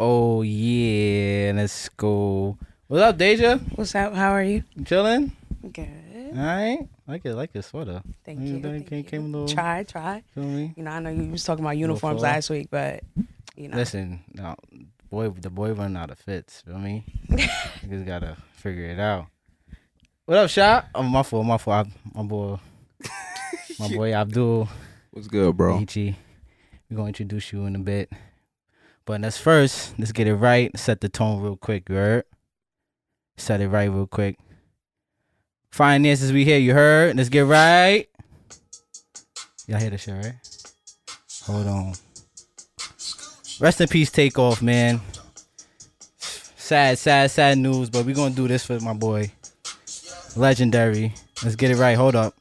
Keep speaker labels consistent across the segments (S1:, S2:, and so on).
S1: Oh yeah, let's go. What's up, Deja?
S2: What's up? How are you?
S1: Chilling?
S2: Good.
S1: All right. Like it, like it, sweater.
S2: Thank
S1: You
S2: you.
S1: done
S2: Thank
S1: came-
S2: you.
S1: came a little-
S2: Try, try.
S1: Feel me?
S2: You know, I know you was talking about uniforms last week, but you know,
S1: Listen, no, boy, the boy running out of fits. Feel me? Niggas gotta figure it out. What up, shot? Oh, my fault, my fault. I- My boy, my boy Abdul
S3: What's good, bro?
S1: Ichi. We're gonna introduce you in a bit, but let's first let's get it right. Set the tone real quick. You heard? Set it right real quick. Finances, we here. You heard? Let's get right. Y'all hear the shit, right? Hold on. Rest in peace, Takeoff, man. Sad, sad, sad news, but we gonna do this for my boy. Legendary. Let's get it right. Hold up.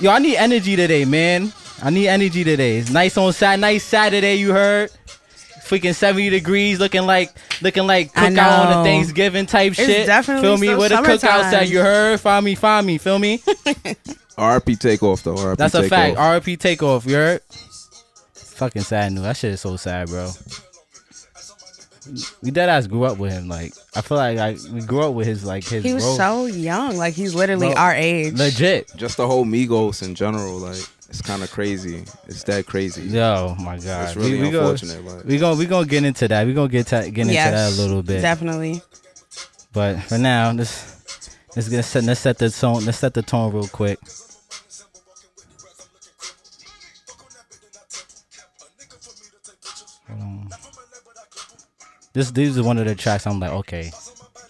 S1: Yo, I need energy today, man. I need energy today. It's nice on Sat, nice Saturday. You heard? Freaking seventy degrees, looking like looking like
S2: I
S1: cookout on
S2: know.
S1: a Thanksgiving type
S2: It's
S1: shit.
S2: definitely
S1: feel me?
S2: still
S1: Where the cookouts at? You heard? Find me, find me. Feel me?
S3: RP Takeoff though. RP
S1: That's a fact. RP Takeoff. You heard? Fucking sad news. That shit is so sad, bro. We dead ass grew up with him. Like I feel like like we grew up with his like his.
S2: he was
S1: growth.
S2: so young. Like he's literally
S1: Bro,
S2: our age.
S1: legit.
S3: Just the whole Migos in general, like it's kind of crazy. It's that crazy.
S1: Yo, my god.
S3: It's really
S1: we, we go,
S3: unfortunate. like,
S1: we gonna we gonna get into that. We gonna get to, get into
S2: yes,
S1: that a little bit.
S2: Definitely.
S1: But for now, let's let's get set let's set the tone let's set the tone real quick. This these are one of the tracks I'm like, okay,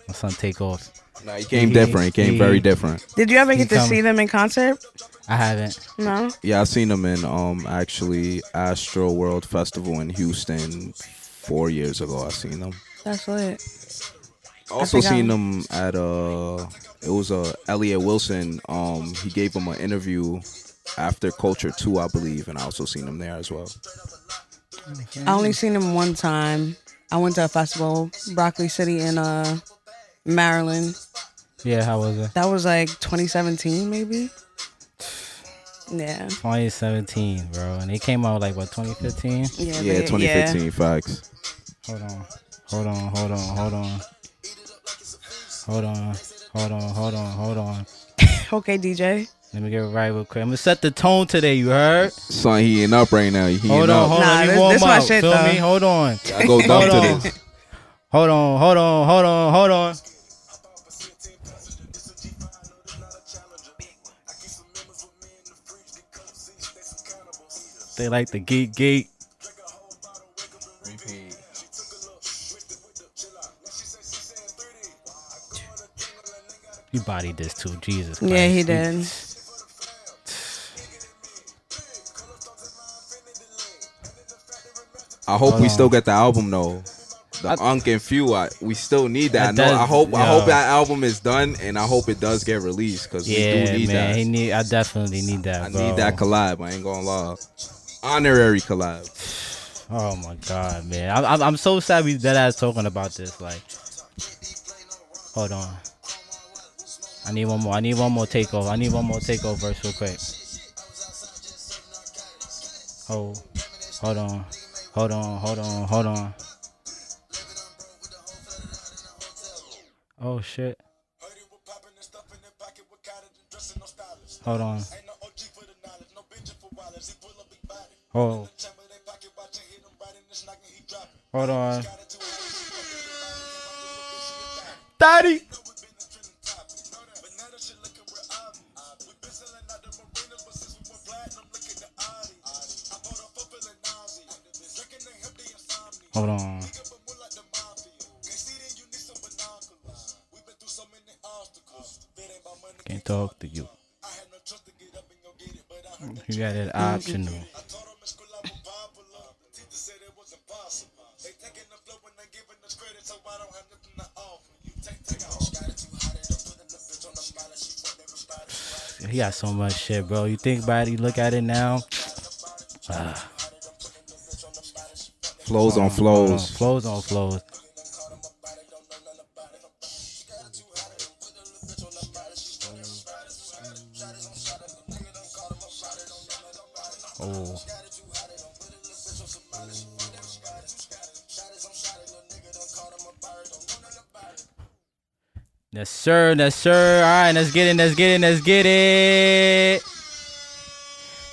S1: my son Takeoff.
S3: nah, he came
S1: He-
S3: different. He came
S1: he-
S3: very different.
S2: Did you ever
S1: He
S2: get to
S1: come-
S2: see them in concert?
S1: I haven't.
S2: No.
S3: Yeah, I seen them in um actually Astroworld Festival in Houston four years ago. I seen them.
S2: That's lit.
S3: Also
S2: think
S3: seen
S2: I'm-
S3: him at uh it was uh Elliott Wilson. Um he gave him an interview after Culture Two, I believe, and I also seen them there as well.
S2: I only seen him one time. I went to a festival, Broccoli City in uh Maryland.
S1: Yeah, how was it?
S2: That was like 2017, maybe. Yeah.
S1: 2017, bro, and they came out like what 2015.
S2: Yeah.
S3: Yeah,
S2: they-
S3: 2015 facts.
S1: Hold on, hold on, hold on, hold on, hold on, hold on, hold on, hold on.
S2: Okay, DJ.
S1: Let me get it right real quick. I'm gonna set the tone today. You heard?
S3: Son, he ain't up right now. He ain't
S1: Hold on,
S3: up.
S1: hold
S2: Nah,
S1: on. Let me
S2: this-
S1: warm
S2: this my
S1: up.
S2: shit,
S1: Feel
S2: though.
S1: me? Hold on.
S3: I go dumb
S1: Hold
S3: to
S1: on.
S3: this.
S1: Hold on, hold on, hold on, hold on. They like the geek geek. You bodied this too, Jesus Christ.
S2: Yeah, he
S1: You-
S2: did.
S3: I hope
S1: Hold
S3: we
S1: on.
S3: still get the album though. The
S1: I-
S3: Unc and Phew, I, we still need that. I, know,
S1: does-
S3: I hope. I hope that album is done, and I hope it does get released because we
S1: Yeah,
S3: do need
S1: man. He
S3: that.
S1: need. I definitely need that.
S3: I
S1: bro.
S3: need that collab. I ain't gonna lie. Honorary collab.
S1: Oh my god, man! I'm I'm, I'm so sad we dead ass talking about this. Like, hold on. I need one more. I need one more Takeoff. I need one more Takeoff verse real quick. Hold, hold on, hold on, hold on, hold on. Oh shit. Hold on. Hold. Hold on. Daddy. Hold on. Can't talk to you. You got it optional. He got so much shit, bro. You think about it, you look at it now.
S3: Flows on,
S1: on
S3: flows.
S1: Flows on flows. Oh. Yes, sir. Yes, sir. All right, let's get in. Let's get in. Let's get it.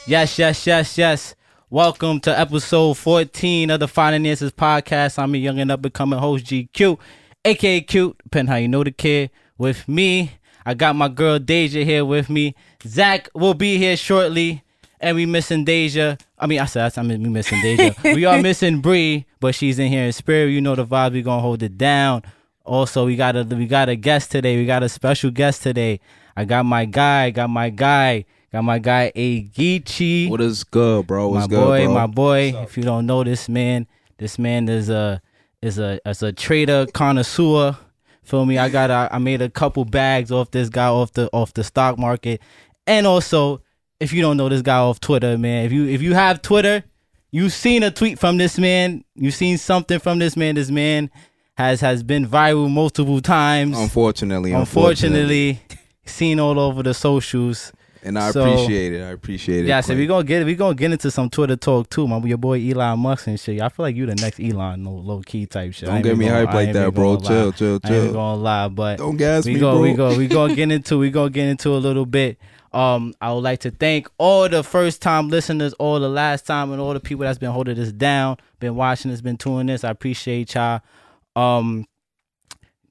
S1: Yes, yes, yes, yes. Welcome to episode 14 of the Finances Podcast. I'm a young and up and coming host, GQ, aka Cute, depending how you know the kid. With me, I got my girl Deja here with me. Zach will be here shortly, and we missing Deja. I mean, I said I mean we missing Deja. we are missing Bree, but she's in here in spirit. You know the vibe. We gonna hold it down. Also, we got a we got a guest today. We got a special guest today. I got my guy. Got my guy. Got my guy Agichi.
S3: What is good, bro? What's
S1: my
S3: good,
S1: boy,
S3: bro?
S1: my boy. If you don't know this man, this man is a is a is a trader connoisseur. Feel me? I got a, I made a couple bags off this guy off the off the stock market, and also if you don't know this guy off Twitter, man, if you if you have Twitter, you've seen a tweet from this man. You've seen something from this man. This man has has been viral multiple times.
S3: Unfortunately,
S1: Unfortunately, seen all over the socials.
S3: And I
S1: So-
S3: appreciate it. I appreciate it.
S1: Yeah, so we gonna get we gonna get into some Twitter talk too, my your boy Elon Musk and shit. I feel like you the next Elon, no low key type shit.
S3: Don't get me
S1: gonna-
S3: hype like that, bro. Chill,
S1: lie.
S3: chill,
S1: I ain't gonna lie, but
S3: Don't gas
S1: we
S3: me,
S1: go
S3: bro.
S1: we go we gonna get into we gonna get into a little bit. Um, I would like to thank all the first time listeners, all the last time, and all the people that's been holding this down, been watching this, been doing this. I appreciate y'all. Um,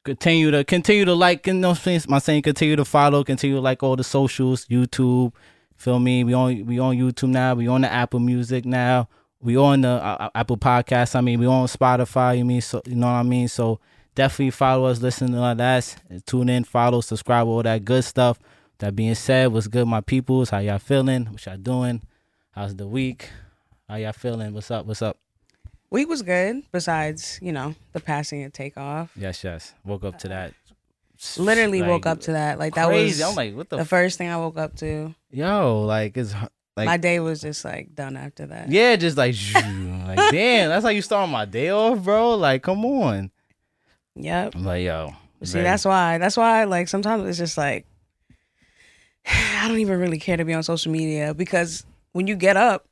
S1: continue to continue to like, you know, what I'm saying? I'm saying continue to follow, continue to like all the socials, YouTube. Feel me? We on we on YouTube now. We on the Apple Music now. We on the uh, uh, Apple Podcast. I mean, we on Spotify. You mean so? You know what I mean? So definitely follow us, listen to us, tune in, follow, subscribe, all that good stuff. That being said, what's good, my peoples? How y'all feeling? What y'all doing? How's the week? How y'all feeling? What's up? What's up?
S2: Week was good. Besides, you know, the passing and Takeoff.
S1: Yes, yes. Woke up to that.
S2: Literally
S1: Like,
S2: woke up to that. Like that
S1: crazy.
S2: was
S1: I'm like, what the,
S2: the
S1: f-
S2: first thing I woke up to.
S1: yo? Like it's like
S2: My day was just like done after that.
S1: yeah, just like like damn. That's how you start my day off, bro. Like come on.
S2: Yep.
S1: I'm like yo.
S2: See, that's why. That's why. Like sometimes it's just like I don't even really care to be on social media because when you get up,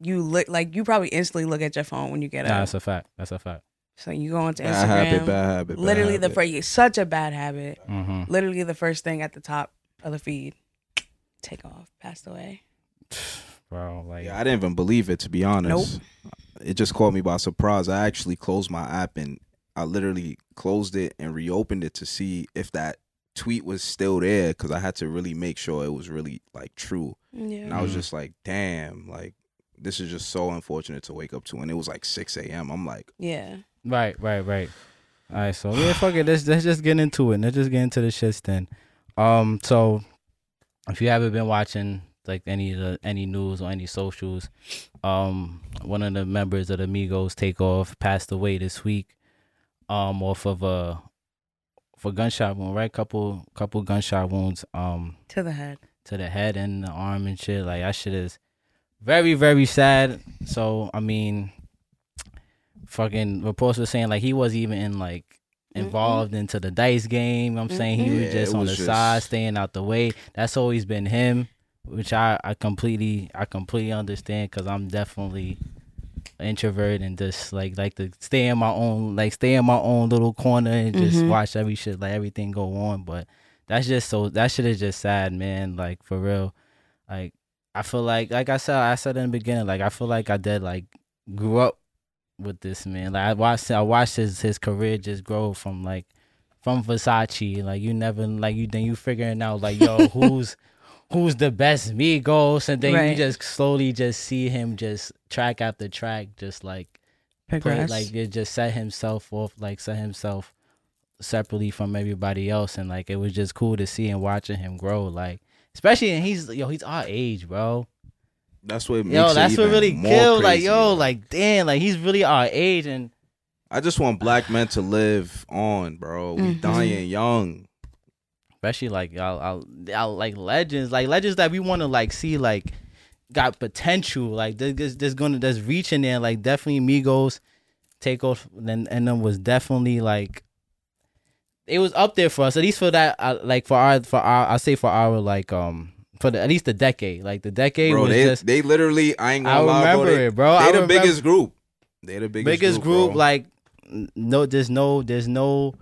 S2: you look like you probably instantly look at your phone when you get
S1: Nah,
S2: up.
S1: that's a fact. That's a fact.
S2: So you go onto
S3: bad habit, bad habit. bad
S2: literally the
S3: habit.
S2: first, such a bad habit.
S1: Mm-hmm.
S2: Literally the first thing at the top of the feed. Takeoff. Passed away.
S1: Bro, like
S3: Yeah, I didn't even believe it to be honest. Nope. It just caught me by surprise. I actually closed my app and I literally closed it and reopened it to see if that tweet was still there because I had to really make sure it was really like true.
S2: Yeah.
S3: And I was just like, damn, like this is just so unfortunate to wake up to. And it was like 6 a.m. I'm like,
S2: Yeah.
S1: Right, right, right. All right, so yeah, fuck it. Let's let's just get into it. Let's just get into the shits then. Um, so if you haven't been watching like any of the any news or any socials, um, one of the members of the Migos Takeoff passed away this week, um, off of a for gunshot wound, right? Couple couple gunshot wounds, um,
S2: To the head.
S1: to the head and the arm and shit. Like I shit is very, very sad. So I mean, fucking reports were saying like he wasn't even in like involved into the dice game. I'm saying he
S2: Mm-mm.
S1: was just on
S3: was
S1: the
S3: just-
S1: side, staying out the way. That's always been him, which I I completely I completely understand because I'm definitely introvert and just like like to stay in my own like stay in my own little corner and just
S2: Mhm.
S1: watch every shit like everything go on. But that's just so that shit is just sad, man. Like for real. Like I feel like like I said I said in the beginning, like I feel like I did like grew up with this man. Like I watched I watched his his career just grow from like from Versace. Like you never like you then you figuring out like yo who's who's the best Migos and then you just slowly just see him just track after track just like
S2: Progress.
S1: like it just set himself off like set himself separately from everybody else and like it was just cool to see and watching him grow like especially and he's yo he's our age bro
S3: that's what makes
S1: yo
S3: it
S1: that's what
S3: even
S1: really
S3: more
S1: killed like yo
S3: bro.
S1: like damn like he's really our age and
S3: I just want black men to live on, bro. We
S2: Mhm.
S3: dying young.
S1: especially like y'all, y'all, y'all like legends like legends that we want to like see like got potential like there's, there's gonna there's reaching there like definitely Migos Takeoff and and then was definitely like it was up there for us at least for that uh, like for our for our I say for our like um for the at least the decade like the decade
S3: Bro,
S1: was
S3: they,
S1: just
S3: they literally, I ain't gonna lie,
S1: remember
S3: bro. They,
S1: it bro
S3: they
S1: I
S3: the
S1: remember-
S3: biggest group. They the biggest,
S1: biggest group, like no there's no there's no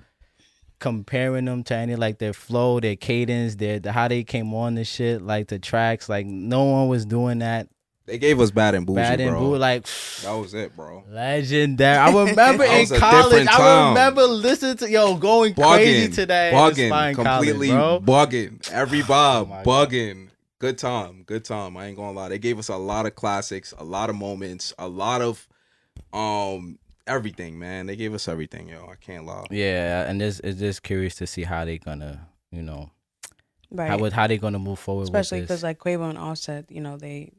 S1: comparing them to any like their flow, their cadence, their the, how they came on the shit, like the tracks. Like no one was doing that.
S3: They gave us bad and bougie,
S1: Bad and
S3: bro.
S1: Boo, like
S3: that was it, bro.
S1: legendary. I remember in college. I remember listening to yo going crazy
S3: Bugging,
S1: to that
S3: bugging, completely
S1: college,
S3: bugging. Every vibe,
S1: my God.
S3: bugging. Good time, good time. I ain't gonna lie. They gave us a lot of classics, a lot of moments, a lot of um everything, man. They gave us everything, yo. I can't lie.
S1: Yeah, and this is just curious to see how they gonna, you know,
S2: Right.
S1: how would how they gonna move forward.
S2: Especially because like Quavo and Offset, you know, they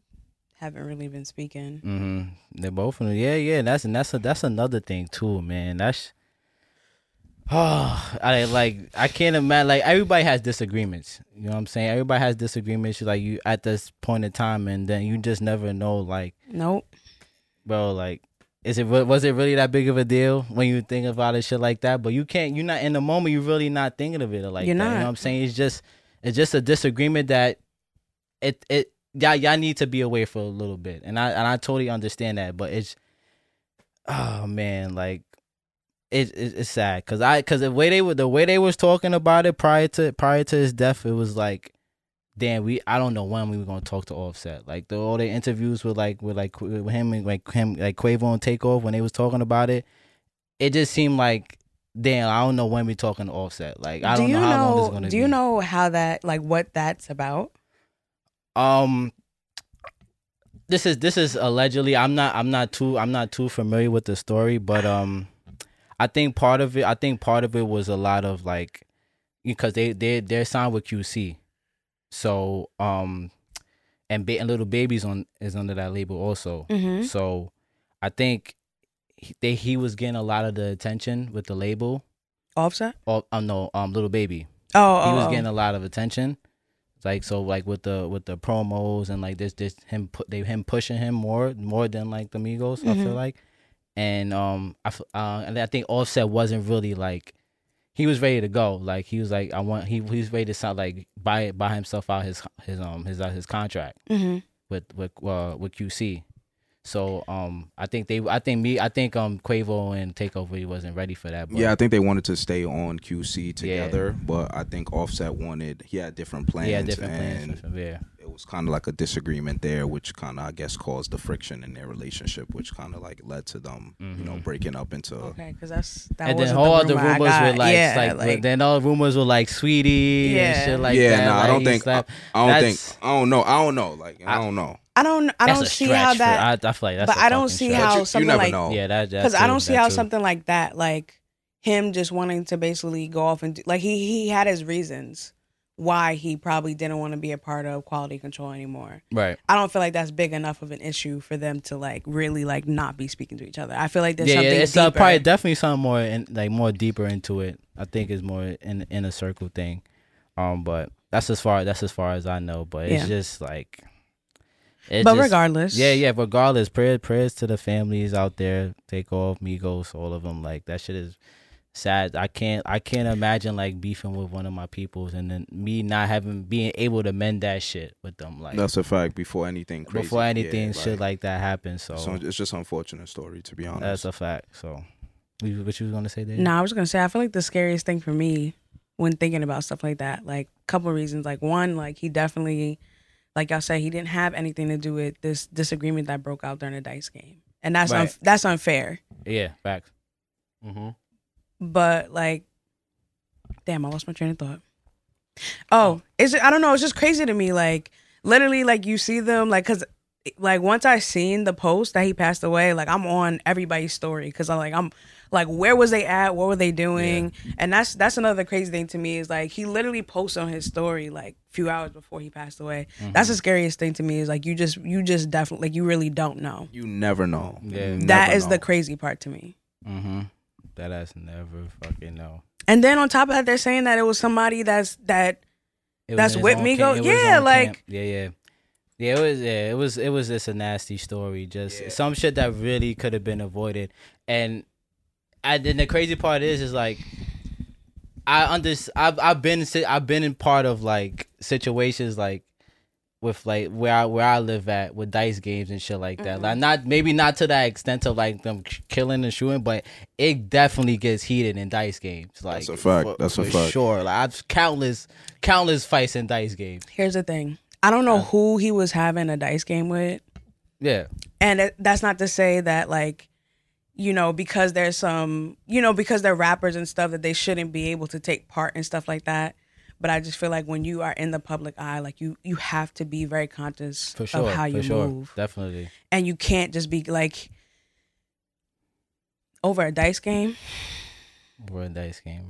S2: haven't really been speaking.
S1: Mm-hmm. They're both in yeah, yeah. That's and that's a, that's another thing too, man. That's oh, I like I can't imagine. Like everybody has disagreements. You know what I'm saying? Everybody has disagreements. Like you at this point in time, and then you just never know. Like,
S2: Nope.
S1: bro, like. Is it was it really that big of a deal when you think about it shit like that? But you can't. You're not in the moment. You're really not thinking of it like
S2: You're
S1: that. You know what I'm saying? It's just it's just a disagreement that it it y'all y'all need to be away for a little bit, and I and I totally understand that. But it's oh man, like it, it it's sad because I because the way they were the way they was talking about it prior to prior to his death, it was like. Damn, we I don't know when we were gonna talk to Offset. Like the all the interviews with like with like with him and like him like Quavo and Takeoff when they was talking about it, it just seemed like damn I don't know when we talking to Offset. Like I
S2: do
S1: don't
S2: you
S1: know how long this is gonna
S2: Do
S1: be.
S2: you know how that like what that's about?
S1: Um, this is this is allegedly. I'm not. I'm not too. I'm not too familiar with the story, but um, I think part of it. I think part of it was a lot of like, because they they they're signed with QC, so um, and, ba- and Lil Baby's on is under that label also.
S2: Mm-hmm.
S1: So, I think he, they he was getting a lot of the attention with the label.
S2: Offset.
S1: Oh, um, no, um, Lil Baby
S2: Oh,
S1: he
S2: oh,
S1: was
S2: oh.
S1: getting a lot of attention. Like so, like with the with the promos and like this this him put they him pushing him more more than like the Migos. I feel
S2: Mhm.
S1: like, and um I f- uh, and I think Offset wasn't really like he was ready to go. Like he was like I want he he was ready to sound like buy buy himself out his his um his uh, his contract
S2: Mhm.
S1: with with uh with QC. So um I think they I think me I think um Quavo and Takeoff he wasn't ready for that. But
S3: Yeah, I think they wanted to stay on QC together, but I think Offset wanted he had different plans,
S1: had different
S3: and
S1: plans. Yeah.
S3: It was kind of like a disagreement there, which kind of I guess caused the friction in their relationship, which kind of like led to them, you know,
S1: Mhm.
S3: breaking up into.
S2: Okay, because that's that
S1: and then all
S2: the,
S1: the
S2: rumor I
S1: rumors were like,
S2: yeah,
S1: like, then all the rumors were like Saweetie
S2: Yeah.
S1: and shit like
S3: yeah,
S1: that.
S3: no, I
S1: like,
S3: don't think. I,
S1: slapped-
S3: I don't think. I don't know. I don't know. Like I,
S1: I-
S3: don't know.
S2: I don't. I
S1: that's
S2: don't
S1: a
S2: see
S1: stretch
S2: how
S1: for-
S2: that.
S1: I, I feel like that's
S2: but
S1: a
S2: I don't see
S1: stretch.
S2: how
S3: But you- you
S2: something
S3: never
S2: like
S3: know.
S1: Yeah, that
S2: because I don't see how
S1: too.
S2: something like that, like him just wanting to basically go off and do, like he he had his reasons why he probably didn't want to be a part of quality control anymore.
S1: Right.
S2: I don't feel like that's big enough of an issue for them to like really like not be speaking to each other. I feel like there's
S1: Yeah, yeah,
S2: something
S1: it's uh, probably definitely something more in, like more deeper into it. I think it's more in in a circle thing. Um, but that's as far that's as far as I know. But it's
S2: Yeah.
S1: just like. It's
S2: but
S1: just-
S2: regardless,
S1: Yeah, yeah. Regardless, prayers, prayers to the families out there. Takeoff Migos, all of them. Like that shit is sad. I can't, I can't imagine like beefing with one of my peoples and then me not having being able to mend that shit with them. Like
S3: That's a fact. Before anything crazy,
S1: before anything
S3: yeah,
S1: shit like that happens. So,
S3: so it's just unfortunate story to be honest.
S1: that's a fact. So, what you what was gonna say there?
S2: No, I was gonna say I feel like the scariest thing for me when thinking about stuff like that, like a couple reasons. Like one, like he definitely, like y'all said, he didn't have anything to do with this disagreement that broke out during the dice game, and that's
S1: Right.
S2: unf- that's unfair.
S1: Yeah, facts. Mm-hmm.
S2: But like, damn, I lost my train of thought. Oh, is it? I don't know. It's just crazy to me. Like literally, like you see them, like because. Like once I seen the post that he passed away, like I'm on everybody's story because I'm like I'm like where was they at? What were they doing? And that's that's another crazy thing to me is like he literally posted on his story like a few hours before he passed away. That's the scariest thing to me is like you just you just definitely like you really don't know.
S3: you never know.
S1: Yeah.
S3: You
S2: That
S3: never
S2: is the crazy part to me.
S1: Mm-hmm. That ass never fucking know.
S2: And then on top of that, they're saying that it was somebody that's that That's with
S1: own
S2: Migo?
S1: camp- it was his
S2: Yeah, like-
S1: camp. yeah, yeah, yeah. It was yeah, it was it was just a nasty story. Just
S3: Yeah.
S1: some shit that really could have been avoided. And and then the crazy part is is like I under I've I've been I've been in part of like situations like with like where I where I live at with dice games and shit like that.
S2: Mm-hmm.
S1: Like not maybe not to that extent of like them killing and shooting, but it definitely gets heated in dice games. Like
S3: That's a fact.
S1: for-
S3: That's a
S1: for
S3: fact.
S1: Sure, like I've countless countless fights in dice games.
S2: Here's the thing. I don't know who he was having a dice game with.
S1: Yeah,
S2: and it, that's not to say that like you know because there's some you know because they're rappers and stuff that they shouldn't be able to take part and stuff like that but i just feel like when you are in the public eye like you you have to be very conscious
S1: for sure.
S2: of how
S1: for
S2: you
S1: sure.
S2: move
S1: Definitely.
S2: and you can't just be like over a dice game
S1: We're a dice game.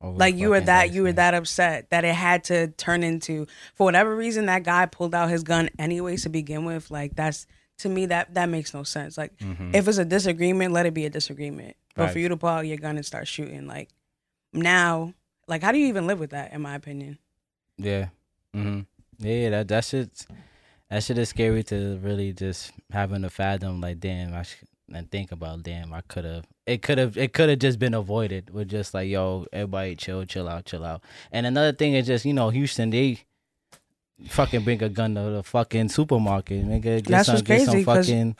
S1: Over
S2: like you were that you were
S1: game.
S2: that upset that it had to turn into for whatever reason that guy pulled out his gun anyways to begin with like that's to me that that makes no sense like
S1: Mhm.
S2: if it's a disagreement let it be a disagreement but
S1: Right.
S2: for you to pull out your gun and start shooting like now like how do you even live with that in my opinion
S1: Yeah. Mm-hmm. Yeah, that that shit's that shit is scary to really just having to fathom. Like, damn, I should and think about, damn, I could have. It could have. It could have just been avoided with just like, yo, everybody chill, chill out, chill out. And another thing is just, you know, Houston, they fucking bring a gun to the fucking supermarket, nigga. Get
S2: That's
S1: some,
S2: what's
S1: get some
S2: crazy,
S1: fucking,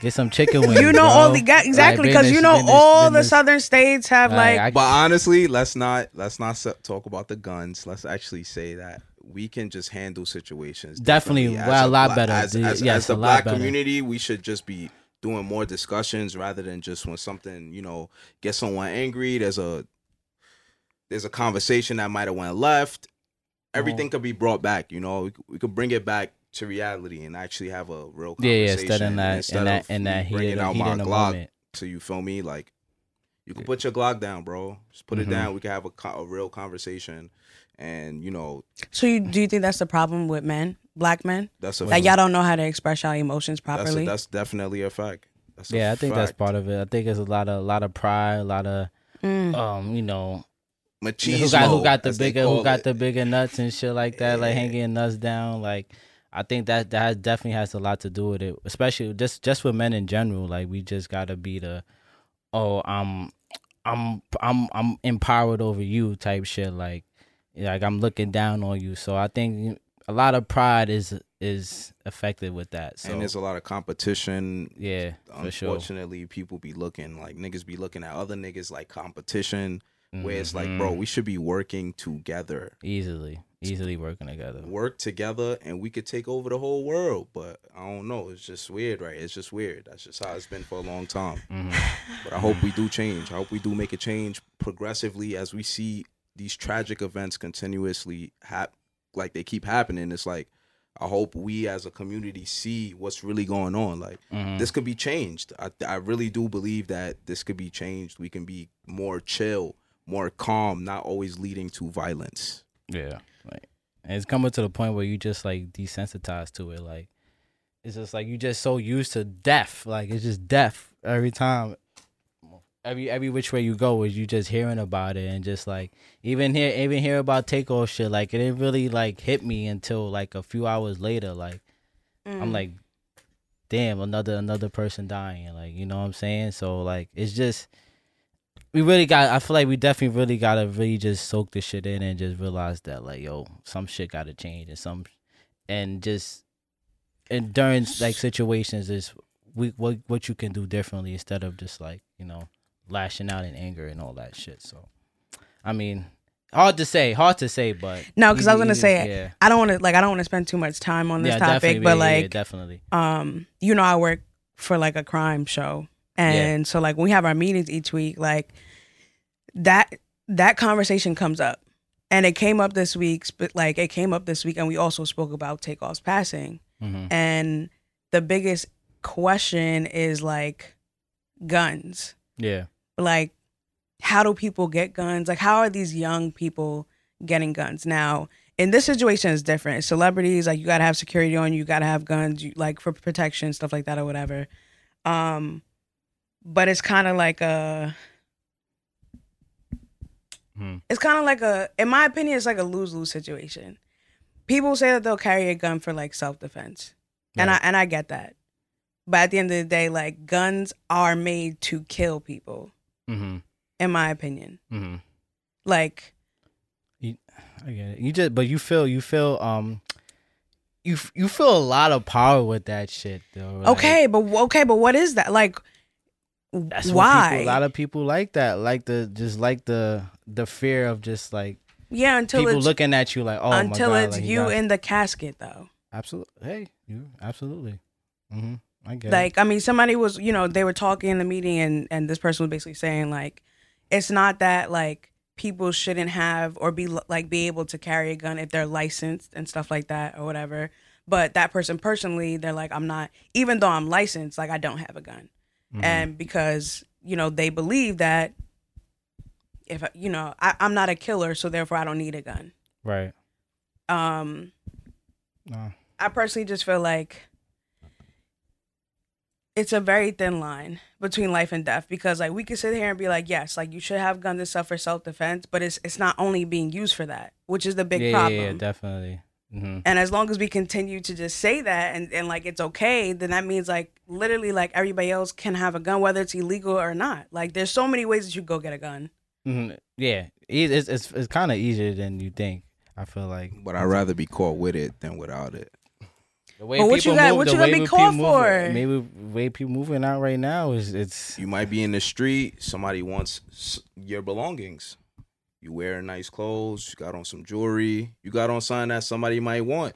S1: get some chicken wings.
S2: you know
S1: bro.
S2: all the guys exactly
S1: Like,
S2: because you know
S1: business-
S2: all the southern states have like,
S1: I-
S3: But honestly, let's not let's not talk about the guns. Let's actually say that we can just handle situations.
S1: Definitely,
S3: differently.
S1: well,
S3: As
S1: a lot better.
S3: As,
S1: The-
S3: as,
S1: yes,
S3: as the
S1: a
S3: black
S1: better.
S3: community, we should just be doing more discussions rather than just when something you know gets someone angry. There's a there's a conversation that might have went left. Everything
S1: Uh-huh.
S3: could be brought back. You know, we, we could bring it back to reality and actually have a real conversation.
S1: yeah, yeah.
S3: conversation.
S1: Instead in that,
S3: instead
S1: in that,
S3: of
S1: in that
S3: me bringing
S1: heated,
S3: out
S1: heat
S3: my Glock
S1: moment.
S3: so you feel me like you can put your glock down bro just put
S1: Mhm.
S3: it down we can have a, a real conversation and you know
S2: so you do you think that's the problem with men black men
S3: that's a
S2: that y'all don't know how to express y'all emotions
S3: that's, a,
S2: properly
S3: that's definitely a fact that's a
S1: Yeah, I think that's part of it. I think it's a lot of a lot of pride, a lot of
S2: Mm.
S1: um, you know,
S3: machismo
S1: who got who got the bigger who got
S3: it.
S1: the bigger nuts and shit like that, like hanging nuts down. Like, I think that that definitely has a lot to do with it, especially just just with men in general. Like, we just gotta be the, oh, I'm, I'm, I'm, I'm empowered over you type shit. Like, like I'm looking down on you. So I think a lot of pride is is affected with that. So
S3: and there's a lot of competition
S1: yeah, for sure.
S3: unfortunately people be looking like niggas be looking at other niggas like competition where it's like bro mm-hmm. we should be working together
S1: easily, easily working together.
S3: work together and we could take over the whole world but i don't know it's just weird right it's just weird that's just how it's been for a long time
S1: hmm
S3: But I hope we do change. I hope we do make a change progressively as we see these tragic events continuously happen. like they keep happening. It's like I hope we as a community see what's really going on. Like
S1: hmm
S3: this could be changed. I I really do believe that this could be changed. We can be more chill, more calm, not always leading to violence.
S1: Yeah, like and it's coming to the point where you just like desensitized to it. Like it's just like you just so used to death. Like it's just death every time. Every every which way you go is you just hearing about it and just like even hear even hear about Takeoff shit. Like it didn't really like hit me until like a few hours later. Like
S2: Mm.
S1: I'm like, damn, another another person dying. Like, you know what I'm saying? So like it's just we really got I feel like we definitely really gotta really just soak this shit in and just realize that like, yo, some shit gotta change and some and just and during like situations is we what what you can do differently instead of just like, you know, lashing out in anger and all that shit. So I mean, hard to say, hard to say, but
S2: no, because I was gonna say it.
S1: yeah.
S2: I don't want to like I don't want to spend too much time on this
S1: yeah,
S2: topic, but
S1: yeah,
S2: like
S1: definitely.
S2: um you know I work for like a crime show. And so like when we have our meetings each week, like that that conversation comes up. And it came up this week, but like it came up this week and we also spoke about Takeoff's passing.
S1: hmm
S2: And the biggest question is like guns.
S1: Yeah.
S2: like how do people get guns like how are these young people getting guns now in this situation is different celebrities like you gotta have security on you, you gotta have guns you, like for protection stuff like that or whatever um but it's kind of like a
S1: Hmm.
S2: it's kind of like a in my opinion it's like a lose-lose situation people say that they'll carry a gun for like self-defense and i and i get that but at the end of the day like guns are made to kill people
S1: Mm-hmm.
S2: in my opinion
S1: Mm-hmm.
S2: like
S1: I get it. You just, but you feel, you feel, um, you you feel a lot of power with that shit though. like,
S2: okay, but okay, but what is that? Like
S1: that's
S2: why?
S1: people, a lot of people like that, like the just like the the fear of just like
S2: yeah, until
S1: people
S2: it's
S1: looking at you like, oh
S2: until
S1: my god,
S2: it's
S1: like,
S2: you in the casket though.
S1: absolutely. Hey, you absolutely. hmm I get it.
S2: Like I mean, somebody was you know they were talking in the meeting and and this person was basically saying like, it's not that like people shouldn't have or be like be able to carry a gun if they're licensed and stuff like that or whatever. But that person personally, they're like, I'm not. Even though I'm licensed, like I don't have a gun,
S1: Mhm.
S2: and because you know they believe that if you know I, I'm not a killer, so therefore I don't need a gun.
S1: right.
S2: Um,
S1: No.
S2: I personally just feel like it's a very thin line between life and death because like we can sit here and be like, yes, like you should have guns and stuff for self defense, but it's it's not only being used for that, which is the big
S1: yeah,
S2: problem.
S1: yeah, yeah, definitely. Hmm
S2: and as long as we continue to just say that and, and like it's okay, then that means like literally like everybody else can have a gun, whether it's illegal or not. Like there's so many ways that you go get a gun.
S1: hmm Yeah, it- it's it's it's kind of easier than you think. I feel like,
S3: But I'd rather be caught with it than without it.
S1: The way
S2: But what you got-
S1: move-
S2: what you gonna be
S1: caught
S2: called
S1: moving-
S2: for?
S1: Maybe the way people moving out right now is it's
S3: You might be in the street, somebody wants your belongings. You wear nice clothes, you got on some jewelry, you got on something that somebody might want.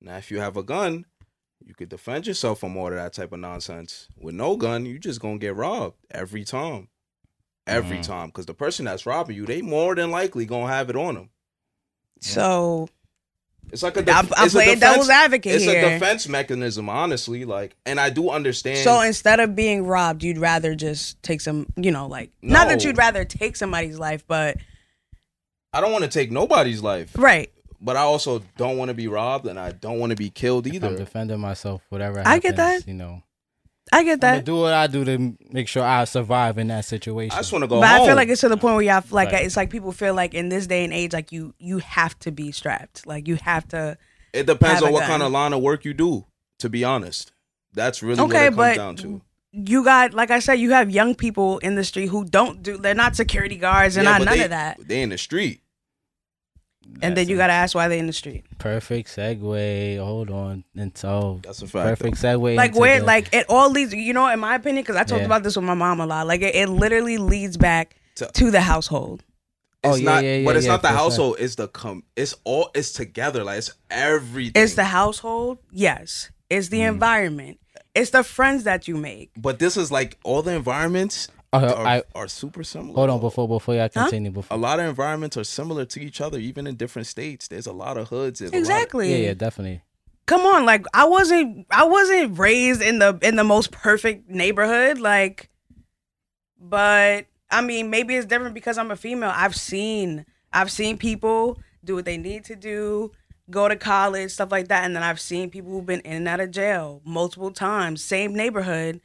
S3: Now, if you have a gun, you could defend yourself from all of that type of nonsense. With no gun, you just gonna get robbed every time, every
S1: Mhm.
S3: time. Because the person that's robbing you, they more than likely gonna have it on them.
S2: So
S3: It's like a def-
S2: I'm, I'm
S3: it's a
S2: playing
S3: defense-
S2: devil's advocate
S3: It's
S2: here.
S3: a defense mechanism, honestly. Like, and I do understand.
S2: So instead of being robbed, you'd rather just take some, you know, like not that you'd rather take somebody's life, but
S3: I don't want to take nobody's life.
S2: right.
S3: but I also don't want to be robbed and I don't want to be killed either.
S1: I'm defending myself. Whatever.
S2: I get that.
S1: You know,
S2: I get
S1: I'm
S2: that.
S1: do what I do to make sure I survive in that situation.
S3: I just want to go
S2: But
S3: home.
S2: I feel like it's to the point where you have like
S1: Right.
S2: it's like people feel like in this day and age, like you you have to be strapped, like you have to.
S3: it depends on what
S2: gun.
S3: kind of line of work you do. To be honest, that's really
S2: Okay,
S3: what it comes
S2: but
S3: down to.
S2: You got like I said, you have young people in the street who don't do. They're not security guards. They're
S3: Yeah,
S2: not none
S3: they,
S2: of that.
S3: They in the street.
S2: And then you got to ask why they in the street.
S1: perfect segue. Hold on, and so
S3: That's a fact.
S1: perfect segue.
S2: like where
S1: the-
S2: like it all leads you know in my opinion because i talked
S1: Yeah.
S2: about this with my mom a lot like it, it literally leads back
S3: To-
S2: to the household
S3: It's
S1: Oh, yeah,
S3: not,
S1: yeah, yeah,
S3: but it's
S1: yeah,
S3: not the
S1: for sure.
S3: household. It's the com. It's all. It's together. Like it's everything.
S2: it's the household yes it's
S1: Mm.
S2: the environment it's the friends that you make
S3: But this is like all the environments are,
S1: I-
S3: are super similar.
S1: Hold on before before y'all continue.
S3: A
S1: Before
S3: lot of environments are similar to each other, even in different states. There's a lot of hoods. there's a lot of-
S2: exactly
S1: yeah, yeah, definitely.
S2: come on like i wasn't i wasn't raised in the in the most perfect neighborhood like but i mean maybe it's different because i'm a female i've seen i've seen people do what they need to do go to college stuff like that and then i've seen people who've been in and out of jail multiple times same neighborhood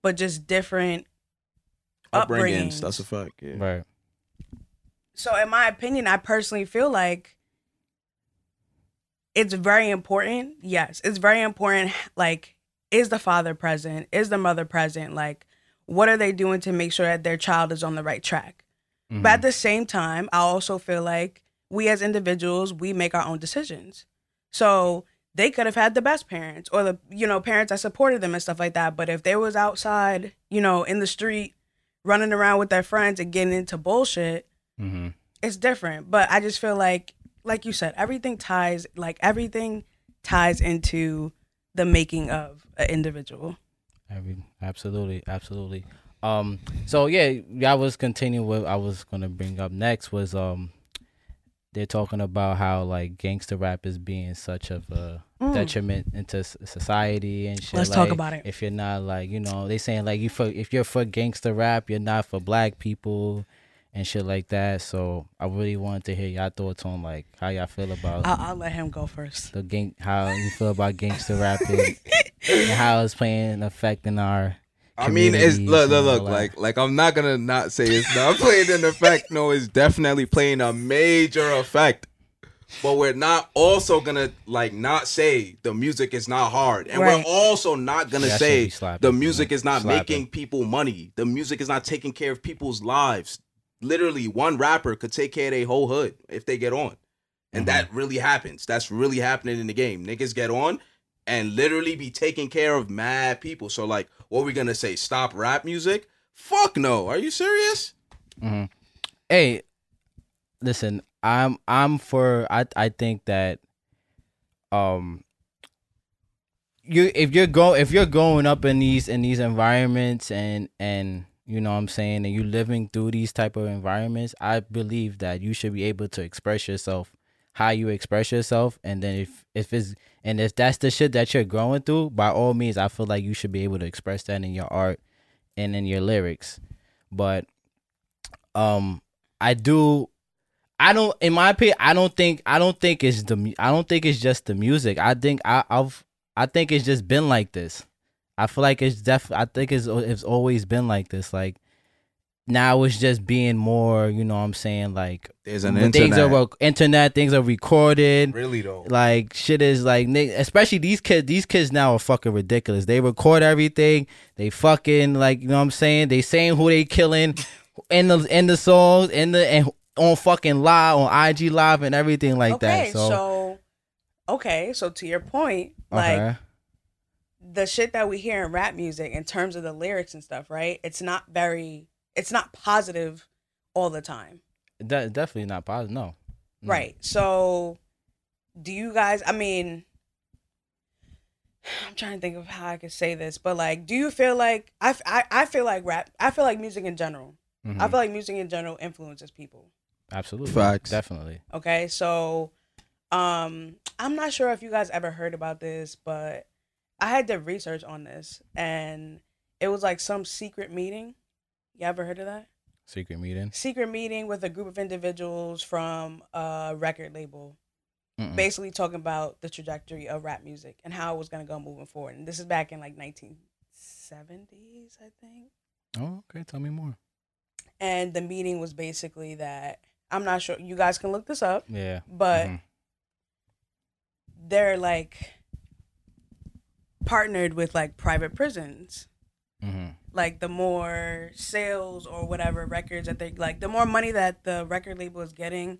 S2: but just different
S3: upbringings.
S2: upbringings.
S3: That's a fact. Yeah.
S1: Right.
S2: so in my opinion i personally feel like it's very important yes it's very important like is the father present is the mother present like what are they doing to make sure that their child is on the right track
S1: Mhm.
S2: but at the same time i also feel like we as individuals we make our own decisions so they could have had the best parents or the you know parents that supported them and stuff like that but if they was outside you know in the street running around with their friends and getting into bullshit
S1: Mhm.
S2: it's different but i just feel like like you said everything ties like everything ties into the making of an individual
S1: Every, absolutely, absolutely. Um. So yeah, y'all was continuing. What I was gonna bring up next was um, they're talking about how like gangster rap is being such of a
S2: Mm.
S1: detriment into society and shit.
S2: Let's talk about it.
S1: If you're not like you know, they saying like you for if you're for gangster rap, you're not for black people and shit like that. So I really wanted to hear y'all thoughts on like how y'all feel about
S2: I'll, I'll let him go first
S1: the gang, how you feel about gangster rapping and how it's playing effect our.
S3: I mean, it's
S1: communities
S3: look, look, look. Like, like I'm not gonna not say it's not playing an effect. No, it's definitely playing a major effect. But we're not also gonna like not say the music is not hard, and
S2: Right.
S3: we're also not gonna
S1: That shit
S3: say
S1: be slapping,
S3: the
S1: man.
S3: music is not
S1: Slapping.
S3: making people money. The music is not taking care of people's lives. Literally, one rapper could take care of their whole hood if they get on. And that mm-hmm. really happens. That's really happening in the game. Niggas get on and literally be taking care of mad people. So like, what we gonna say? Stop rap music? Fuck no. Are you serious?
S1: hmm Hey, listen, I'm I'm for I I think that um you if you're go if you're growing up in these in these environments and and you know what I'm saying and you living through these type of environments, I believe that you should be able to express yourself how you express yourself and then if if it's and if that's the shit that you're growing through, by all means I feel like you should be able to express that in your art and in your lyrics. But um I do I don't in my opinion I don't think I don't think it's the I don't think it's just the music. I think I I've I think it's just been like this. I feel like it's def I think it's it's always been like this like now it's just being more, you know what I'm saying, like
S3: There's an
S1: things are rec- internet, things are recorded.
S3: really though.
S1: Like shit is like especially these kids these kids now are fucking ridiculous. They record everything. They fucking like you know what I'm saying? They saying who they killing in the in the songs in the and on fucking live on IG live and everything like
S2: okay,
S1: that. So,
S2: so okay, so to your point, uh-huh. like
S1: okay.
S2: the shit that we hear in rap music in terms of the lyrics and stuff, right? It's not very it's not positive all the time.
S1: De- definitely not positive. No. No.
S2: Right. So do you guys I mean I'm trying to think of how I could say this, but like do you feel like I? I, I feel like rap I feel like music in general.
S1: Mhm.
S2: I feel like music in general influences people.
S1: Absolutely.
S3: Facts.
S1: Definitely.
S2: Okay, so um I'm not sure if you guys ever heard about this, but I had to research on this and it was like some secret meeting. You ever heard of that?
S1: Secret meeting.
S2: Secret meeting with a group of individuals from a record label,
S1: Mm-mm.
S2: basically talking about the trajectory of rap music and how it was gonna go moving forward. And this is back in like 1970s, I think.
S1: Oh, okay. Tell me more.
S2: And the meeting was basically that I'm not sure. You guys can look this up,
S1: Yeah.
S2: but
S1: Mhm.
S2: they're like partnered with like private prisons.
S1: Mhm.
S2: Like the more sales or whatever records that they like, the more money that the record label is getting,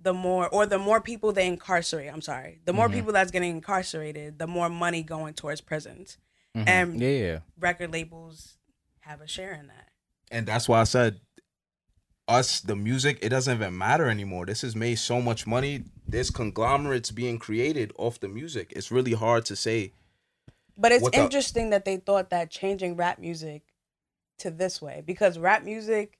S2: the more or the more people they incarcerate. I'm sorry, the more
S1: Mhm.
S2: people that's getting incarcerated, the more money going towards prisons.
S1: Mhm.
S2: And-
S1: yeah, yeah.
S2: Record labels have a share in that.
S3: And that's why I said us, the music, it doesn't even matter anymore. This has made so much money. There's conglomerates being created off the music. It's really hard to say.
S2: But it's interesting that they thought that changing rap music to this way because rap music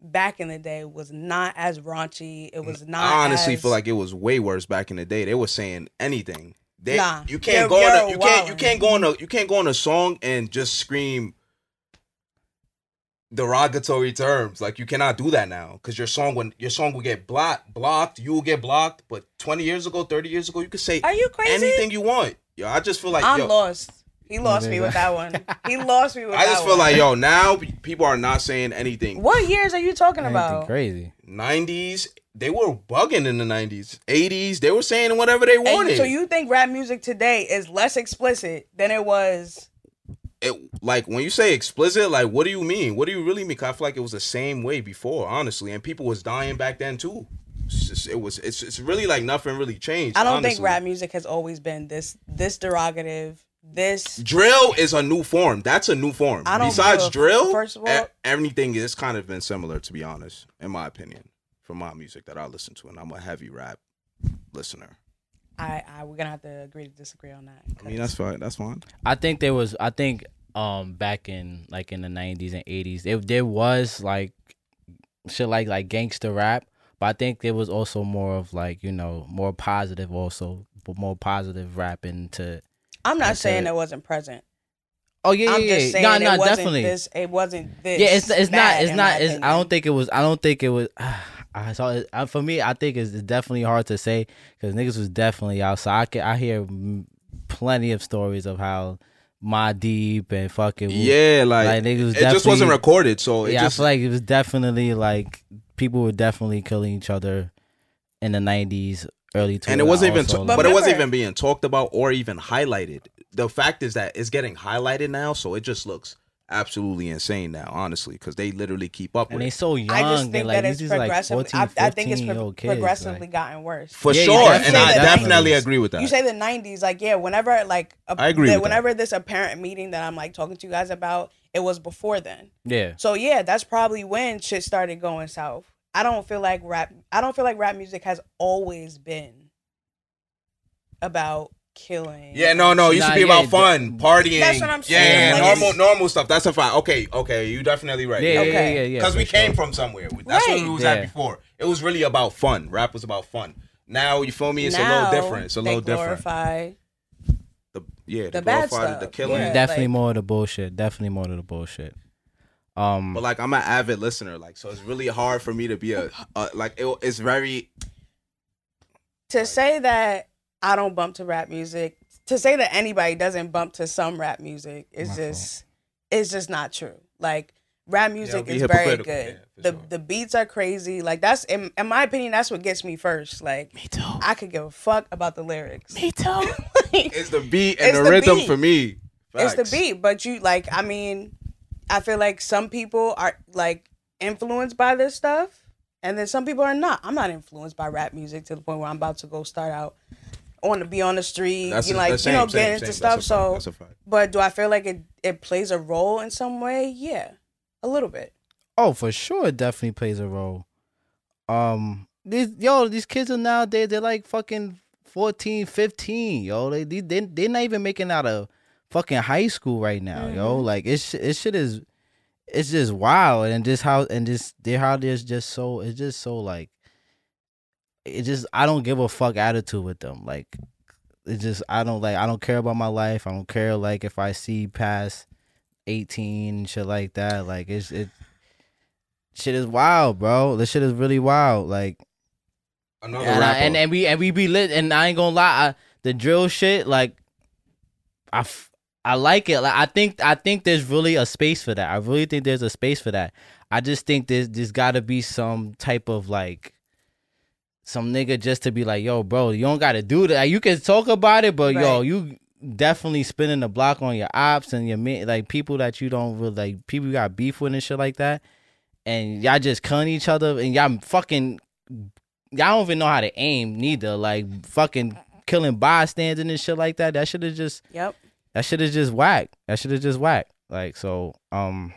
S2: back in the day was not as raunchy. It was not.
S3: I honestly
S2: as-
S3: feel like it was way worse back in the day. They were saying anything. They,
S2: Nah,
S3: you can't go on a,
S2: you're
S3: can't you can't go on a you can't go on a song and just scream derogatory terms. Like you cannot do that now because your song when your song will get blocked blocked, you will get blocked. But twenty years ago, thirty years ago, you could say
S2: Are you crazy?
S3: anything you want. Yo, I just feel like
S2: I'm
S3: yo,
S2: lost. He lost me with that one. He lost me with that one.
S3: I
S2: that
S3: just feel
S2: one.
S3: like yo now people are not saying anything.
S2: What years are you talking about?
S1: crazy.
S3: Nineties, they were bugging in the nineties. Eighties, they were saying whatever they
S2: And
S3: wanted.
S2: so you think rap music today is less explicit than it was?
S3: it, like when you say explicit, like what do you mean? What do you really mean? 'Cause I feel like it was the same way before, honestly, and people was dying back then too. It's just- it was. It's, it's really like nothing really changed.
S2: I don't
S3: honestly.
S2: think rap music has always been this this derogative. This
S3: drill is a new form. That's a new form.
S2: I don't
S3: Besides drill,
S2: first of all-
S3: everything is kind of been similar, to be honest, in my opinion, from my music that I listen to, and I'm a heavy rap listener.
S2: I, I we're gonna have to agree to disagree on that.
S3: I mean, that's fine. That's fine.
S1: I think there was I think um back in like in the nineties and eighties there there was like shit like like gangster rap, but I think it was also more of like, you know, more positive also but more positive rap to.
S2: I'm not
S1: That's
S2: saying
S1: it.
S2: it wasn't present.
S1: Oh yeah,
S2: I'm
S1: yeah,
S2: just
S1: yeah.
S2: saying
S1: No,
S2: it
S1: no,
S2: wasn't
S1: definitely.
S2: this. It wasn't this.
S1: yeah, it's it's not it's not it's I don't think it was I don't think it was I saw it, uh, for me I think it's, it's definitely hard to say cuz niggas was definitely outside. I can, I hear plenty of stories of how my deep and fucking
S3: Yeah, like,
S1: like niggas was
S3: it just wasn't recorded, so it
S1: yeah,
S3: just
S1: I feel like it was definitely like people were definitely killing each other in the nineties, early 2000s.
S3: and it wasn't even,
S1: also,
S3: ta-
S1: like-
S3: but, it wasn't even being talked about or even highlighted. The fact is that it's getting highlighted now, so it just looks absolutely insane now, honestly, because they literally keep up
S1: and
S3: with
S1: they
S3: it.
S1: so young.
S2: I just
S1: they
S2: think
S1: like
S2: that it's
S1: these are like 14,
S2: I, I think it's pro-
S1: kids,
S2: progressively
S1: like-
S2: gotten worse.
S3: For
S1: Yeah,
S3: sure,
S1: yeah,
S3: and I
S2: definitely.
S3: definitely agree with that.
S2: You say the '90s, like yeah. Whenever like a,
S3: I agree
S2: that
S3: with that.
S2: whenever this apparent meeting that I'm like talking to you guys about, it was before then.
S1: yeah.
S2: So yeah, that's probably when shit started going south. I don't feel like rap. I don't feel like rap music has always been about killing.
S3: Yeah, no, no. It used
S1: Nah,
S3: to be
S1: yeah,
S3: about fun, partying.
S2: That's what I'm saying,
S3: yeah,
S2: like,
S3: normal, normal stuff. That's a fact. Okay, okay. You definitely right.
S1: Yeah, yeah,
S2: Okay.
S1: yeah, yeah, yeah.
S3: Because
S1: for
S3: we came from somewhere. That's what we was
S1: Yeah.
S3: at before. It was really about fun. Rap was about fun. Now you feel me? It's a little different. It's a
S2: they
S3: little different.
S2: Glorify
S3: The, yeah, the,
S2: the bad stuff.
S3: the killing.
S2: Yeah.
S1: Definitely
S2: like-
S1: more of the bullshit. Definitely more of the bullshit. Um,
S3: But like I'm an avid listener, like so it's really hard for me to be a, a like it, it's very
S2: to say that I don't bump to rap music. To say that anybody doesn't bump to some rap music is
S1: My
S2: just it's just not true. Like rap music
S3: be
S2: is very good.
S3: yeah,
S2: the
S3: sure.
S2: the beats are crazy. Like that's in, in my opinion, that's what gets me first. Like
S3: me too.
S2: I could give a fuck about the lyrics.
S3: Me too.
S2: Like,
S3: It's the beat and the,
S2: the
S3: rhythm
S2: beat.
S3: for me.
S2: it's the beat, but you like I mean, I feel like some people are like influenced by this stuff, and then some people are not. I'm not influenced by rap music to the point where I'm about to go start out on to be on the street,
S3: That's
S2: you
S3: a-
S2: know, like
S3: that's
S2: you know,
S3: same, same,
S2: get into
S3: same.
S2: stuff.
S3: That's a.
S2: So,
S3: That's a
S2: but do I feel like it it plays a role in some way? Yeah, a little bit.
S1: oh, for sure, it definitely plays a role. Um, these yo, these kids are nowadays they're like fucking 14, 15, yo. They they they they're not even making out of fucking high school right now, yo.
S2: Mhm.
S1: Like it's it shit is it's just wild and just how and just they how there's just so it's just so like it just I don't give a fuck attitude with them. Like it just I don't like I don't care about my life. I don't care like if I see past 18 shit like that. Like it's it shit is wild, bro. This shit is really wild. Like
S3: Another
S1: and, I,
S3: rapper.
S1: and and we and we be lit and I ain't gonna lie, I, the drill shit, like I f- I like it. Like I think I think there's really a space for that. I really think there's a space for that. I just think there's there's gotta be some type of like some nigga just to be like, yo, bro, you don't gotta do that. You can talk about it, but yo, you definitely spinning the block on your ops and your men, like people that you don't really like, people you got beef with and shit like that. And y'all just killing each other and y'all fucking y'all don't even know how to aim neither. Like fucking killing bystanders and shit like that. That should have just
S2: Yep.
S1: that should have just whack. That should have just whack. Like so, um,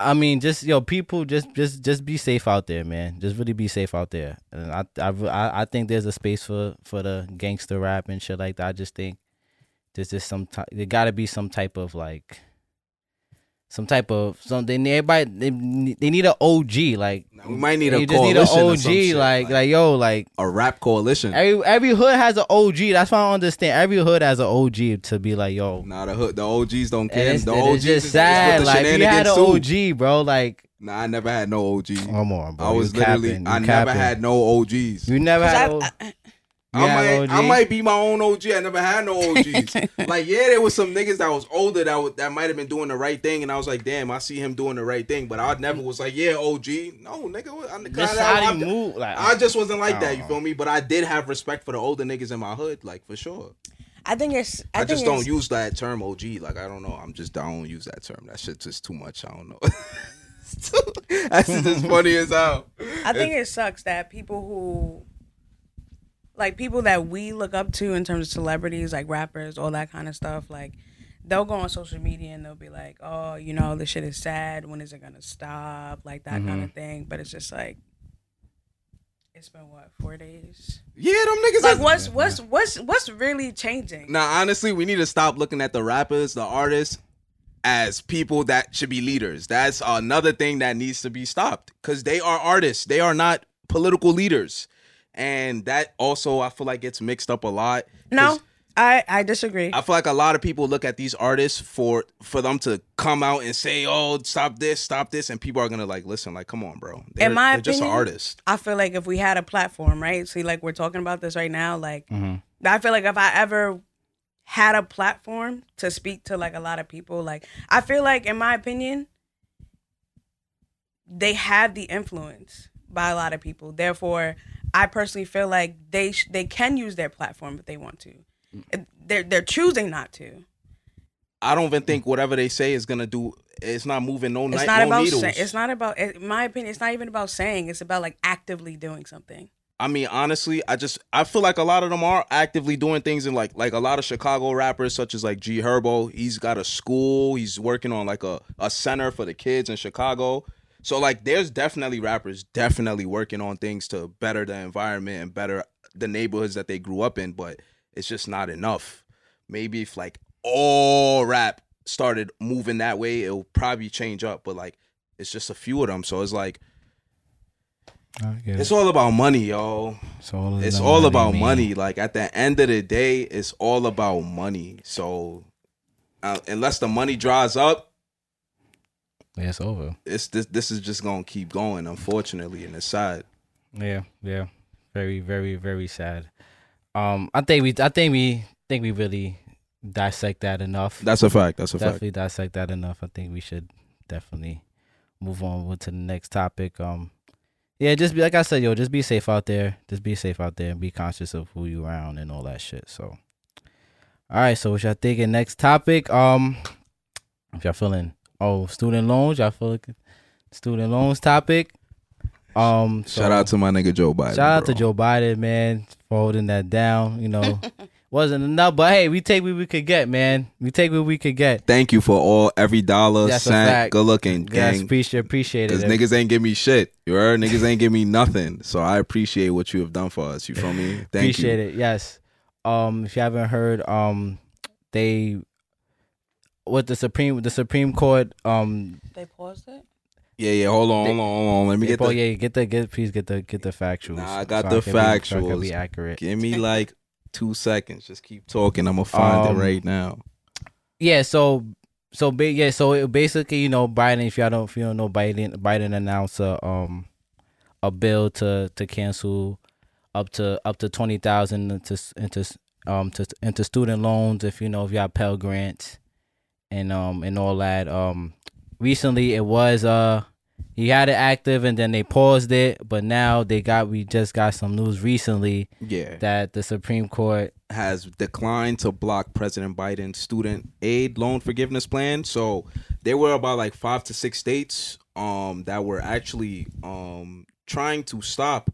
S1: I mean, just yo, people, just just just be safe out there, man. Just really be safe out there. And I I I, think there's a space for for the gangster rap and shit like that. I just think there's just some type. There got to be some type of like. Some type of something. Everybody they, they need an OG like
S3: we might need a
S1: you just need an OG
S3: some shit,
S1: like like yo like
S3: a rap coalition.
S1: every every hood has an OG. That's why I don't understand. Every hood has an OG to be like yo.
S3: Nah, the hood, the OGs don't
S1: And
S3: care.
S1: it's,
S3: The
S1: and
S3: OGs
S1: it's just
S3: is- is
S1: sad.
S3: with the
S1: Like you had an. OG, bro. Like
S3: Nah, I never had no OG.
S1: come on, bro.
S3: I was
S1: You
S3: literally,
S1: capping. You
S3: I never had no OGs.
S1: You never had.
S2: I-
S1: o-
S2: I-
S1: you
S3: I
S1: had
S3: might, I might be my own OG. I never had no OGs. like, yeah, there was some niggas that was older that was, that might have been doing the right thing, and I was like, damn, I see him doing the right thing. But I never was like, yeah, OG. No, nigga, I,
S1: Just
S3: I,
S1: how
S3: I,
S1: you move. Like
S3: I just wasn't like that. You
S1: oh.
S3: feel me? But I did have respect for the older niggas in my hood, like for sure.
S2: I think it's. I,
S3: I,
S2: think
S3: just
S2: it's,
S3: don't use that term OG. Like I don't know. I'm just I don't use that term. That shit's just too much. I don't know. That's just funny as hell.
S2: I think it sucks that people who like people that we look up to in terms of celebrities, like rappers, all that kind of stuff, like they'll go on social media and they'll be like, "Oh, you know, this shit is sad. When is it gonna stop?" Like that kind of mm-hmm. thing. But it's just like, it's been what four days.
S3: Yeah, them niggas.
S2: Like, what's what's what's what's really changing?
S3: Now, honestly, we need to stop looking at the rappers, the artists, as people that should be leaders. That's another thing that needs to be stopped because they are artists. They are not political leaders, and that also I feel like gets mixed up a lot.
S2: No, I I disagree.
S3: I feel like a lot of people look at these artists for for them to come out and say, "Oh, stop this, stop this," and people are gonna like listen, like, "Come on, bro." They're,
S2: In my
S3: they're just an artist.
S2: I feel like if we had a platform, right? See, like we're talking about this right now, like
S1: Mhm.
S2: I feel like if I ever had a platform to speak to like a lot of people, like I feel like, in my opinion, they have the influence by a lot of people. Therefore, I personally feel like they sh- they can use their platform if they want to. They're they're choosing not to.
S3: I don't even think whatever they say is gonna do. It's not moving no,
S2: It's not
S3: no
S2: about.
S3: needles.
S2: Say, it's not about. In my opinion, it's not even about saying. It's about like actively doing something.
S3: I mean, honestly, I just I feel like a lot of them are actively doing things in like like a lot of Chicago rappers, such as like G Herbo. He's got a school. He's working on like a a center for the kids in Chicago. So like, there's definitely rappers definitely working on things to better the environment and better the neighborhoods that they grew up in. But it's just not enough. Maybe if like all rap started moving that way, it'll probably change up. But like, it's just a few of them. So it's like it's all about money, yo.
S1: It's all,
S3: It's
S1: about
S3: all about
S1: man.
S3: money. Like at the end of the day, it's all about money. So uh, unless the money dries up,
S1: it's over.
S3: it's this. This is just gonna keep going. Unfortunately, and it's sad.
S1: Yeah, yeah. Very, very, very sad. Um, I think we, I think we, think we really dissect that enough.
S3: That's a fact. That's a fact.
S1: definitely dissect that enough. I think we should definitely move on to the next topic. Um, yeah, just be like I said, yo, just be safe out there. Just be safe out there and be conscious of who you around and all that shit. So, all right. So, what y'all thinking? Next topic. Um, if y'all feeling oh student loans, y'all feel like student loans topic. Um, so-
S3: Shout out to my nigga Joe Biden.
S1: Shout out to. Joe Biden, man, for holding that down. You know, wasn't enough, but hey, we take what we could get, man. We take what we could get.
S3: Thank you for all every dollar
S1: That's
S3: cent. Good looking,
S1: Yes,
S3: gang.
S1: appreciate appreciate
S3: Because niggas ain't give me shit. You heard? Niggas ain't give me nothing. So I appreciate what you have done for us. You feel me? Thank
S1: appreciate
S3: you.
S1: it. Yes. Um, if you haven't heard, um, they what the Supreme the Supreme Court um
S2: They paused it.
S3: Yeah, yeah. Hold on,
S1: They-
S3: hold on, hold on. Let me get
S1: oh,
S3: the.
S1: yeah get the get please get the get the factuals.
S3: Nah, I got
S1: so
S3: the
S1: can be- so I
S3: factuals.
S1: be accurate.
S3: Give me like two seconds. Just keep talking. I'm gonna find
S1: Um,
S3: it right now.
S1: Yeah, so so ba- yeah, so it basically, you know, Biden. If y'all don't, if you don't know, Biden Biden announced a um a bill to to cancel up to up to twenty thousand into into um to into student loans if you know if you have Pell grants and um and all that. Um, recently it was uh he had it active and then they paused it, but now they got we just got some news recently
S3: Yeah,
S1: that the Supreme Court
S3: has declined to block President Biden's student aid loan forgiveness plan. So there were about like five to six states um that were actually um trying to stop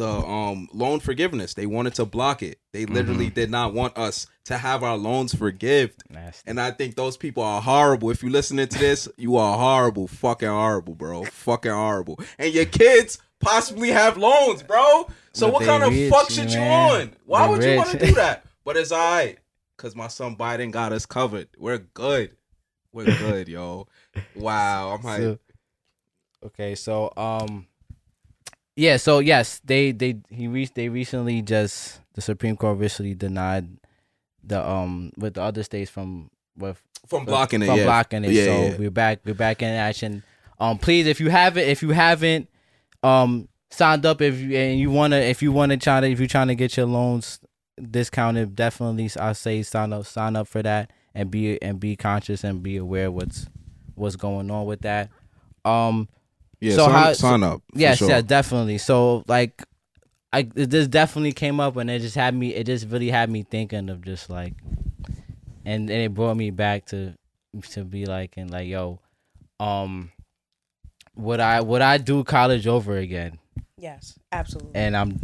S3: the um loan forgiveness. They wanted to block it. They literally did not want us to have our loans forgived.
S1: nasty.
S3: And I think those people are horrible. If you're listening to this, you are horrible. Fucking horrible, bro. Fucking horrible. And your kids possibly have loans, bro. So
S1: But
S3: what kind of
S1: rich,
S3: fuck shit you on? Why
S1: They
S3: would you want to do that? But it's alright. Cause my son Biden got us covered. We're good. We're good, yo. Wow. I'm like
S1: So- okay, so um, yeah, so yes, they they he re- they recently just the Supreme Court recently denied the um with the other states from with
S3: from blocking it.
S1: from
S3: yeah.
S1: blocking it.
S3: Yeah,
S1: so
S3: yeah.
S1: we're back we're back in action. Um, please if you haven't if you haven't um signed up if you and you wanna if you wanna try to if you're trying to get your loans discounted, definitely I say sign up sign up for that and be and be conscious and be aware what's what's going on with that. Um
S3: Yeah,
S1: So
S3: sign,
S1: how-
S3: sign up. for
S1: yes,
S3: sure.
S1: yeah, definitely. So like I this definitely came up and it just had me it just really had me thinking of just like and, and it brought me back to to be like and like yo um would I would I do college over again?
S2: Yes, absolutely.
S1: And I'm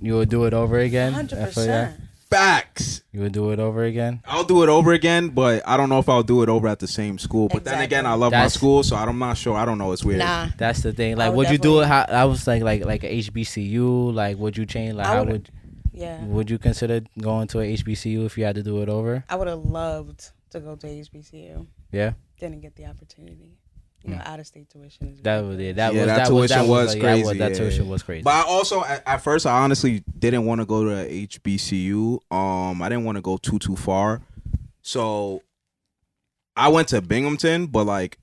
S1: you would do it over again?
S2: Hundred
S1: I feel ya?
S2: percent.
S3: Facts.
S1: You would do it over again?
S3: I'll do it over again, but I don't know if I'll do it over at the same school. But then again, I love
S1: That's-
S3: my school, so I'm not sure. I don't know. It's weird.
S2: Nah,
S1: That's the thing. Like
S2: would
S1: would you do it how I was like like like a HBCU? Like would you change like
S2: I
S1: how
S2: would-
S1: would
S2: yeah.
S1: would you consider going to a HBCU if you had to do it over?
S2: I would have loved to go to HBCU.
S1: Yeah.
S2: Didn't get the opportunity. You know, out of state tuition is
S1: That was it. That
S3: Yeah,
S1: was
S3: that
S1: that, was that
S3: tuition
S1: was,
S3: was
S1: like, that was-
S3: crazy,
S1: that
S3: yeah.
S1: tuition was crazy.
S3: But I also, at, at first, I honestly didn't want to go to HBCU. Um, I didn't want to go too too far, so I went to Binghamton. But like,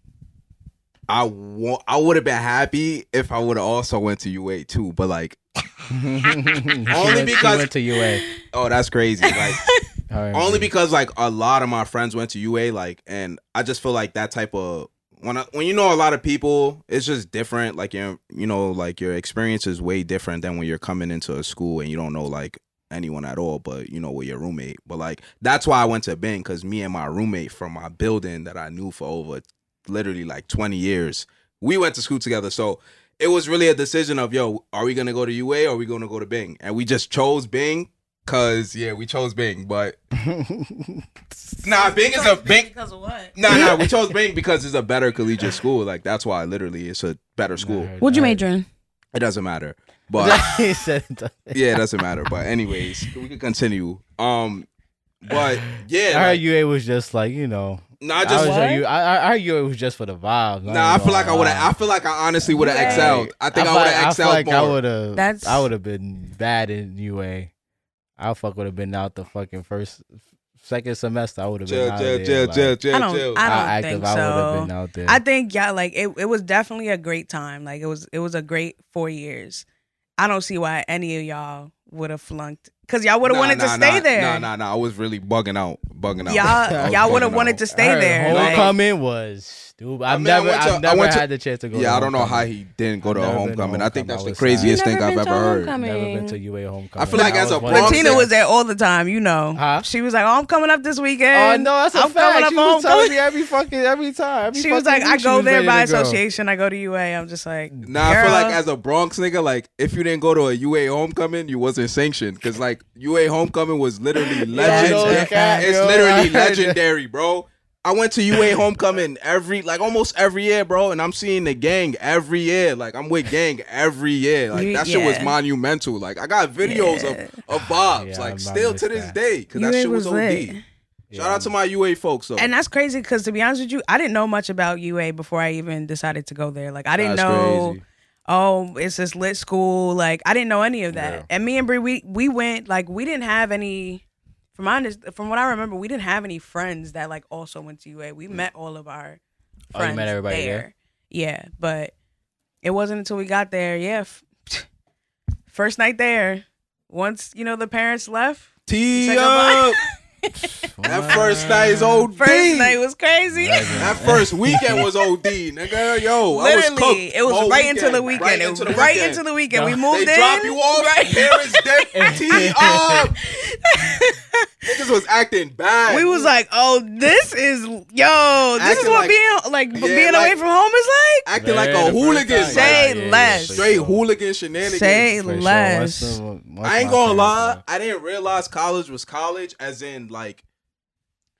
S3: I wa- I would have been happy if I would have also went to UA too. But like,
S1: only
S3: Only because-
S1: went to UA.
S3: oh, that's crazy. Like.
S1: All right,
S3: only
S1: man.
S3: because like a lot of my friends went to UA, like, and I just feel like that type of when I, when you know a lot of people, it's just different. Like your you know like your experience is way different than when you're coming into a school and you don't know like anyone at all, but you know, with your roommate. But like that's why I went to Bing because me and my roommate from my building that I knew for over literally like 20 years, we went to school together. So it was really a decision of yo, are we gonna go to UA or are we gonna go to Bing? And we just chose Bing Cause yeah, we chose Bing, but nah, Bing is a Bing.
S2: Because of what?
S3: Nah, nah, we chose Bing because it's a better collegiate school. Like that's why, literally, it's a better school.
S2: What'd you major in?
S3: It doesn't matter, but
S1: he said it doesn't.
S3: yeah, it doesn't matter. But anyways, we can continue. Um, but yeah,
S1: I heard
S3: like,
S1: UA was just like you know.
S3: nah, I
S1: I,
S3: just
S1: was
S2: What?
S1: you. I, I I heard UA was just for the vibes.
S3: nah. I feel like I would have. I feel like I honestly would have excelled. I think I,
S1: feel
S3: would
S1: like-
S3: have
S1: I
S3: excelled
S1: feel like I would have.
S2: That's-
S1: I would have been bad in UA. I fuck would have been out the fucking first, second semester. I would have been
S3: Chill,
S1: out
S3: chill,
S1: there.
S3: chill,
S1: like,
S3: chill, chill,
S2: I don't-
S3: chill.
S2: I don't
S1: active
S2: think
S1: I would have been out there.
S2: I think yeah, like it, it was definitely a great time. Like it was it was a great four years. I don't see why any of y'all would have flunked because y'all would have
S3: Nah,
S2: wanted
S3: nah,
S2: to stay
S3: nah,
S2: there.
S3: Nah, nah, nah. I was really bugging out, bugging out.
S2: Y'all y'all would have wanted
S3: out.
S2: to
S1: I
S2: stay
S1: heard
S2: there. like-
S1: Homecoming was stupid.
S3: I
S1: I've
S3: mean,
S1: never,
S3: went to-
S1: I've never
S3: went to-
S1: had the chance to go.
S3: Yeah,
S1: to
S3: I don't know how he didn't go to a
S1: never
S3: homecoming. I think that's.
S1: I
S3: the craziest
S2: sad.
S3: thing I've ever
S2: to
S3: heard.
S2: homecoming?
S1: Never been to UA homecoming.
S3: I feel like
S1: I
S3: as a
S1: was one
S3: Bronx-
S1: the-
S2: Patina was there all the time, you know.
S1: Huh?
S2: She was like, "Oh, I'm coming up this weekend."
S1: Oh
S2: weekend."
S1: no, that's a
S2: I'm
S1: fact.
S2: coming up
S1: She was telling
S2: homecoming.
S1: me every fucking every time. Every
S2: She was like, "I go there by association. I go to UA." I'm just like,
S3: Nah, I feel like as a Bronx nigga, like if you didn't go to a UA homecoming, you wasn't sanctioned. Cause like UA homecoming was literally legend.
S1: no cap,
S3: it's literally legendary, bro. I went to UA homecoming every like almost every year, bro, and I'm seeing the gang every year. Like I'm with gang every year. Like
S2: You-
S3: that shit was monumental. Like I got videos
S2: Yeah.
S3: of of Bob's,
S1: Yeah, I- I
S3: like still to this
S1: that.
S3: day, cause that
S2: UA
S3: shit was,
S2: was
S3: OD.
S2: lit.
S3: Shout out to my UA folks though.
S2: And that's crazy because to be honest with you, I didn't know much about UA before I even decided to go there. Like I didn't
S3: That's
S2: know,
S3: crazy.
S2: oh, it's this lit school. Like I didn't know any of that.
S1: Yeah.
S2: And me and Brie, we we went like we didn't have any. From my underst- from what I remember, we didn't have any friends that like also went to UA. We mm. met all of our
S1: Oh, you
S2: friends
S1: met everybody
S2: there.
S1: there?
S2: Yeah, but it wasn't until we got there. Yeah, f- first night there. Once you know the parents left,
S3: Tee
S2: Say goodbye.
S3: up. That first night is OD.
S2: first night was crazy.
S3: That first weekend was OD, nigga. Yo, I was
S2: Literally,
S3: cooked.
S2: it was
S3: whole
S2: right into the weekend.
S3: Right
S2: it
S3: into
S2: was
S3: the
S2: right
S3: weekend.
S2: into the weekend. We moved
S3: They
S2: in.
S3: drop you off.
S2: Right.
S3: Parents deck tee up. Niggas was acting bad.
S2: We was like, oh, this is yo, this is what
S3: like-
S2: being like
S3: Yeah,
S2: being
S3: like-
S2: away from home is like.
S3: acting like a hooligan.
S1: time-
S2: Say
S3: like,
S2: less.
S1: for
S3: straight
S1: sure.
S3: hooligan shenanigans.
S2: Say less.
S1: Once the- once
S3: I ain't gonna lie. I didn't realize college was college, as in like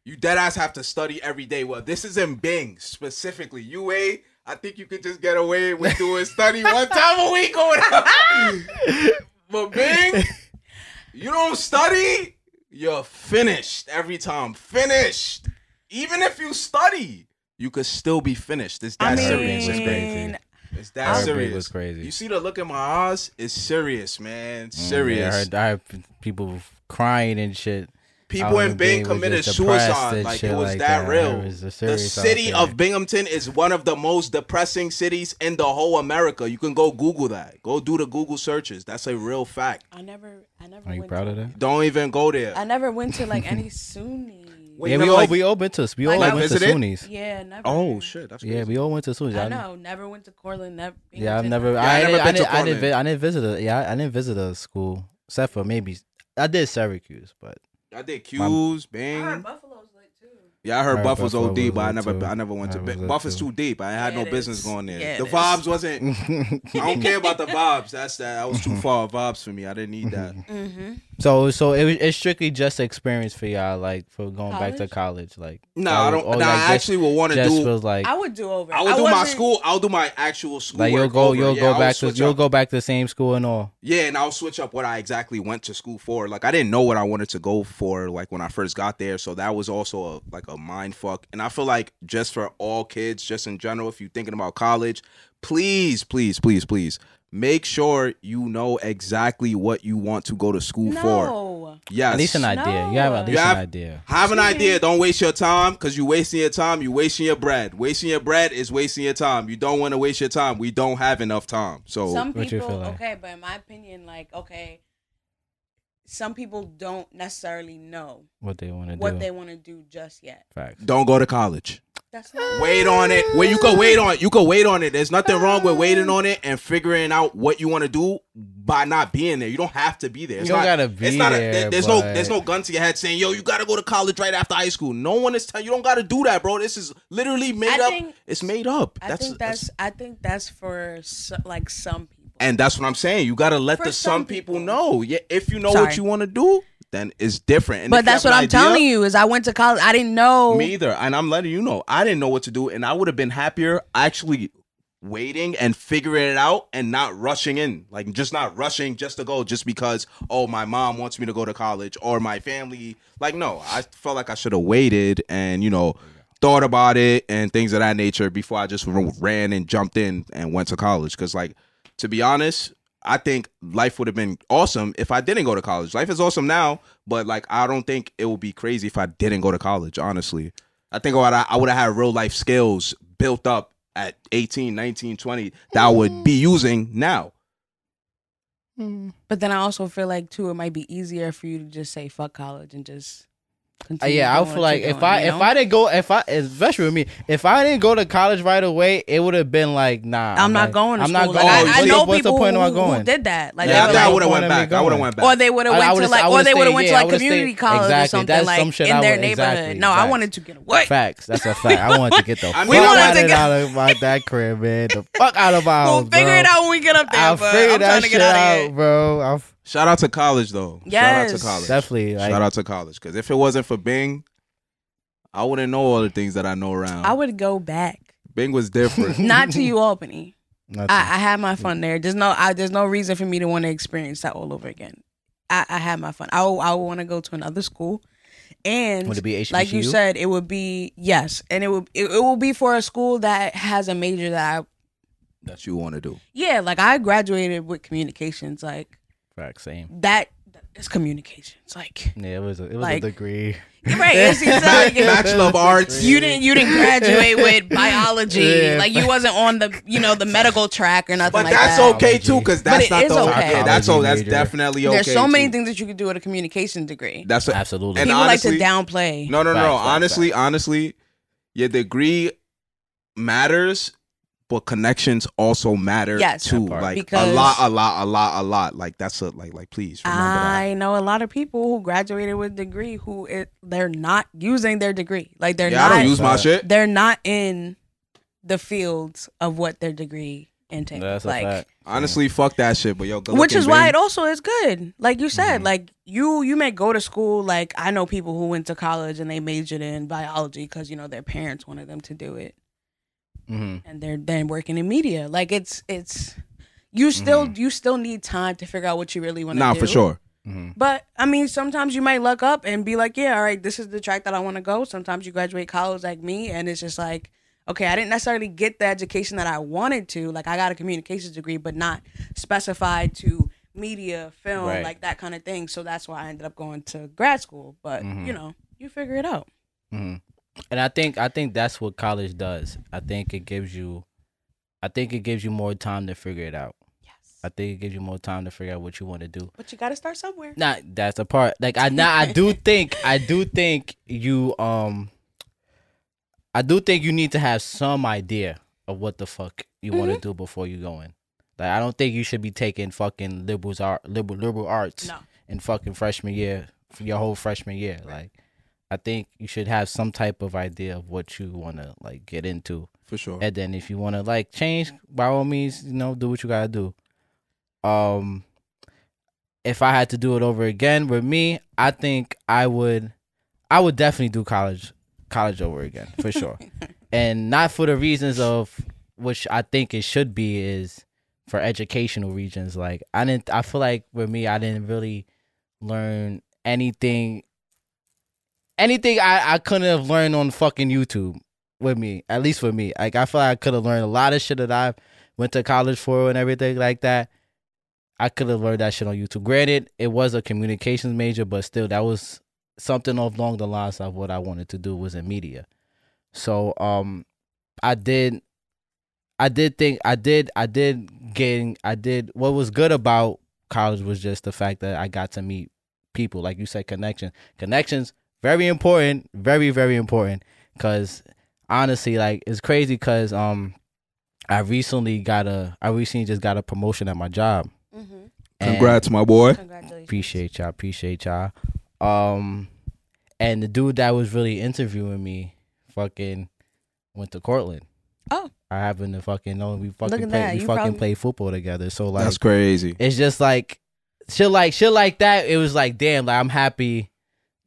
S3: you dead ass have to study every day. Well, this is in Bing specifically. UA, I think you could just get away with doing study one time a week or whatever. but Bing, you don't study, you're finished every time. Finished. Even if you study, you could still be finished. It's
S2: I
S3: that
S2: mean,
S3: serious.
S1: It's crazy.
S3: It's that
S1: Our break
S3: serious.
S1: was crazy.
S3: You see the look in my eyes? It's serious, man.
S1: Mm,
S3: Serious.
S1: yeah, I heard, I heard people crying and shit.
S3: People in
S1: in
S3: Bing
S1: Bing
S3: committed suicide. Like it was
S1: like
S3: that,
S1: that.
S3: real.
S1: Was
S3: the city of Binghamton is one of the most depressing cities in the whole America. You can go Google that. Go do the Google searches. That's a real fact.
S2: I never, I never.
S1: Are you proud
S2: to,
S1: of that?
S3: Don't even go there.
S2: I never went to like any SUNY.
S3: Wait,
S1: yeah, we all
S3: like-
S1: we all been to we all
S2: I
S1: went to
S3: visited?
S1: SUNY's.
S2: Yeah, never.
S3: oh shit, that's
S1: Yeah, we all went to SUNY's.
S2: I
S1: I-
S2: know. Never went to Cortland. Never.
S1: Yeah, I've
S2: Binghamton.
S1: never.
S3: I
S1: I,
S3: never
S1: didn't, I,
S3: to
S1: didn't, I, didn't, I didn't visit a. Yeah, I didn't visit a school except for maybe I did Syracuse, but
S3: I did Q's,
S2: I
S3: Bing.
S2: heard Buffalo's lit too.
S3: Yeah, I heard
S1: Heard
S3: Buff was
S1: Buffalo
S3: OD,
S1: was
S3: but I never,
S1: too.
S3: I never went to
S1: I was
S3: Bing. Buff is
S1: too.
S3: too deep. I had
S2: Yeah,
S3: no
S2: it
S3: business
S2: is.
S3: going there.
S2: Yeah,
S3: the
S2: it
S3: vibes
S2: is.
S3: wasn't. I don't care about the vibes. That's that. I was too far vibes for me. I didn't need that.
S2: Mm-hmm.
S1: so so it, was- it's strictly just experience for y'all, like for going back to
S2: College?
S1: college, like.
S3: No,
S1: that
S3: I don't.
S1: or,
S3: Nah,
S1: like,
S3: I
S1: just-
S3: actually would want to do.
S1: was like
S2: I would do over.
S3: I would do my school. I'll do my actual school.
S1: like you'll go
S3: over.
S1: you'll
S3: Yeah,
S1: go
S3: I'll
S1: back to
S3: switch
S1: you'll go back to the same school and all.
S3: Yeah, and I'll switch up what I exactly went to school for. Like I didn't know what I wanted to go for like when I first got there, so that was also a, like a mind fuck. And I feel like just for all kids, just in general, if you're thinking about college, please, please, please, please make sure you know exactly what you want to go to school for.
S2: No.
S3: Yes.
S1: At least an idea. You have at least
S3: You
S1: an idea.
S3: Have an idea. Don't waste your time because you're wasting your time. You're wasting your bread. Wasting your bread is wasting your time. You don't want to waste your time. We don't have enough time. So
S2: Some
S1: What you
S2: people,
S1: feel like?
S2: okay, but in my opinion, like, okay, some people don't necessarily know
S1: What they want to do.
S2: what
S1: do.
S2: they want to do just yet.
S1: Facts.
S3: don't go to college.
S2: That's not
S3: Wait on it. Where you could wait on it. You could wait on it. There's nothing wrong with waiting on it and figuring out what you want to do by not being there. You don't have to be there. It's
S1: You don't gotta be
S3: it's not a-
S1: there,
S3: there's no
S1: but-
S3: there's no gun to your head saying, yo, you gotta go to college right after high school. No one is telling you don't gotta do that, bro. This is literally made
S2: I
S3: up.
S2: think-
S3: it's made up.
S2: I think that's, I think that's for so, like some people.
S3: And that's what I'm saying. You gotta let
S2: For
S3: the some
S2: some
S3: people,
S2: people.
S3: know. Yeah, if you know
S2: Sorry.
S3: what you want to do, then it's different. And
S2: But that's what I'm telling you is I went to college. I didn't know.
S3: Me either. And I'm letting you know. I didn't know what to do. And I would have been happier actually waiting and figuring it out and not rushing in. Like just not rushing just to go just because, oh, my mom wants me to go to college or my family. Like, no, I felt like I should have waited and, you know, thought about it and things of that nature before I just ran and jumped in and went to college. Cause like, to be honest, I think life would have been awesome if I didn't go to college. Life is awesome now, but like I don't think it would be crazy if I didn't go to college, honestly. I think I would have had real life skills built up at 18, 19, 20 that I would be using now. Hmm.
S2: But then I also feel like too, it might be easier for you to just say fuck college and just.
S1: Uh,
S2: Continue
S1: yeah, I feel like if
S2: doing,
S1: I
S2: you
S1: if
S2: know?
S1: I didn't go if I especially with me if I didn't go to college right away it would have been like nah
S2: I'm not going to
S1: I'm
S2: school.
S1: not
S2: Like,
S1: going.
S2: I, I
S3: what's
S2: know
S1: the, what's
S2: people
S1: the point
S2: who,
S1: of my
S2: who did that. Like,
S1: Yeah,
S3: Yeah, I, I would have went back. I would have went back.
S2: or they would have
S1: I- I
S2: went to like, or they would have went to
S1: yeah, I
S2: like community
S1: stayed-
S2: college or something.
S1: That's
S2: like
S1: some
S2: in their neighborhood. no, I wanted to get away.
S1: Facts. That's a fact. I wanted to get the fuck
S3: We
S1: out,
S2: wanted
S1: of, out of my, that crib, man. The fuck out of my
S2: We'll figure it out when we get up there.
S1: I'll figure that shit
S2: out of
S1: out,
S2: here.
S1: bro. I'll
S3: Shout out to college though. Shout out
S2: Yes.
S3: to college.
S1: definitely like
S3: Shout out to college. Because if it wasn't for Bing, I wouldn't know all the things that I know around.
S2: I would go back,
S3: Bing was different.
S2: not to you, Albany. I, I had my fun there. There's no, I, there's no reason for me to want to experience that all over again. I, I had my fun. I would want to go to another school, and
S1: Would it be
S2: like you said, it would be yes, and it would it, it will be for a school that has a major that I
S3: that you want to do.
S2: yeah, like I graduated with communications, like
S1: Facts, same.
S2: that. It's communications, like
S1: Yeah, it was a, it was
S2: Like-
S1: a degree.
S2: right. It's, it's like,
S3: Bachelor of Arts.
S2: you didn't you didn't graduate with biology,
S1: Yeah.
S2: like you wasn't on the you know the medical track or nothing
S3: But
S2: like
S3: that's
S2: that.
S3: okay too, because that's
S2: it
S3: not the
S2: okay.
S3: yeah, that's all. That's
S1: Major.
S3: definitely okay.
S2: There's so many
S3: too.
S2: things that you could do with a communication degree.
S3: That's what,
S1: Absolutely.
S3: And
S2: People
S3: honestly-
S2: like to downplay.
S3: No, no, no.
S1: Facts, facts,
S3: honestly, honestly, your degree matters, but connections also matter
S2: Yes.
S3: too. Like
S2: Because-
S3: a lot, a lot, a lot, a lot. Like that's a like, like please remember
S2: I know a lot of people who graduated with degree who it, they're not using their degree. Like they're.
S3: Yeah,
S2: not
S3: I don't use my
S1: Right.
S3: shit.
S2: they're not in the fields of what their degree entails.
S1: That's a
S2: like
S1: fact.
S3: Honestly, fuck that shit. But yo, good
S2: which
S3: looking
S2: is why
S3: Bing.
S2: it also is good. Like you said,
S3: Mhm.
S2: like you you may go to school. Like I know people who went to college and they majored in biology because you know their parents wanted them to do it,
S1: hmm
S2: and they're then working in media. Like it's it's you still you still need time to figure out what you really want to do.
S3: Nah,
S2: do.
S3: for sure.
S1: hmm
S2: But I mean, sometimes you might luck up and be like, yeah, all right, this is the track that I want to go. Sometimes you graduate college like me, and it's just like, okay, I didn't necessarily get the education that I wanted to. Like, I got a communications degree, but not specified to media, film,
S1: Right.
S2: like that kind of thing. So that's why I ended up going to grad school. But
S1: Mhm.
S2: you know, you figure it out.
S1: hmm And I think I think that's what college does. I think it gives you, I think it gives you more time to figure it out.
S2: Yes.
S1: I think it gives you more time to figure out what you want to do.
S2: But you got to start somewhere.
S1: Nah, that's the part. Like I now I do think I do think you um I do think you need to have some idea of what the fuck you want to do before you go in. Like I don't think you should be taking fucking liberals art liberal liberal arts
S2: No.
S1: in fucking freshman year for your whole freshman year. Like I think you should have some type of idea of what you want to like get into.
S3: For sure.
S1: And then if you want to like change, by all means, you know, do what you gotta do. Um, if I had to do it over again with me, I think I would, I would definitely do college, college over again for sure, and not for the reasons of which I think it should be is for educational reasons. Like I didn't, I feel like with me, I didn't really learn anything, anything I I couldn't have learned on fucking YouTube with me, at least for me. Like I feel like I could have learned a lot of shit that I went to college for and everything like that. I could have learned that shit on YouTube. Granted, it was a communications major, but still, that was something along the lines of what I wanted to do was in media. So, um, I did, I did think, I did, I did getting, I did. What was good about college was just the fact that I got to meet people, like you said, connection, connections, very important, very very important, because honestly, like it's crazy because um, I recently got a I recently just got a promotion at my job.
S2: Mm-hmm.
S3: Congrats, my boy.
S2: Congratulations.
S1: Appreciate y'all. Appreciate y'all. Um, and the dude that was really interviewing me, fucking, went to Cortland.
S2: Oh.
S1: I happen to fucking know we fucking
S2: at
S1: play we
S2: You
S1: fucking
S2: probably-
S1: play football together. So like
S3: That's crazy.
S1: it's just like shit like shit like that. It was like damn, like I'm happy.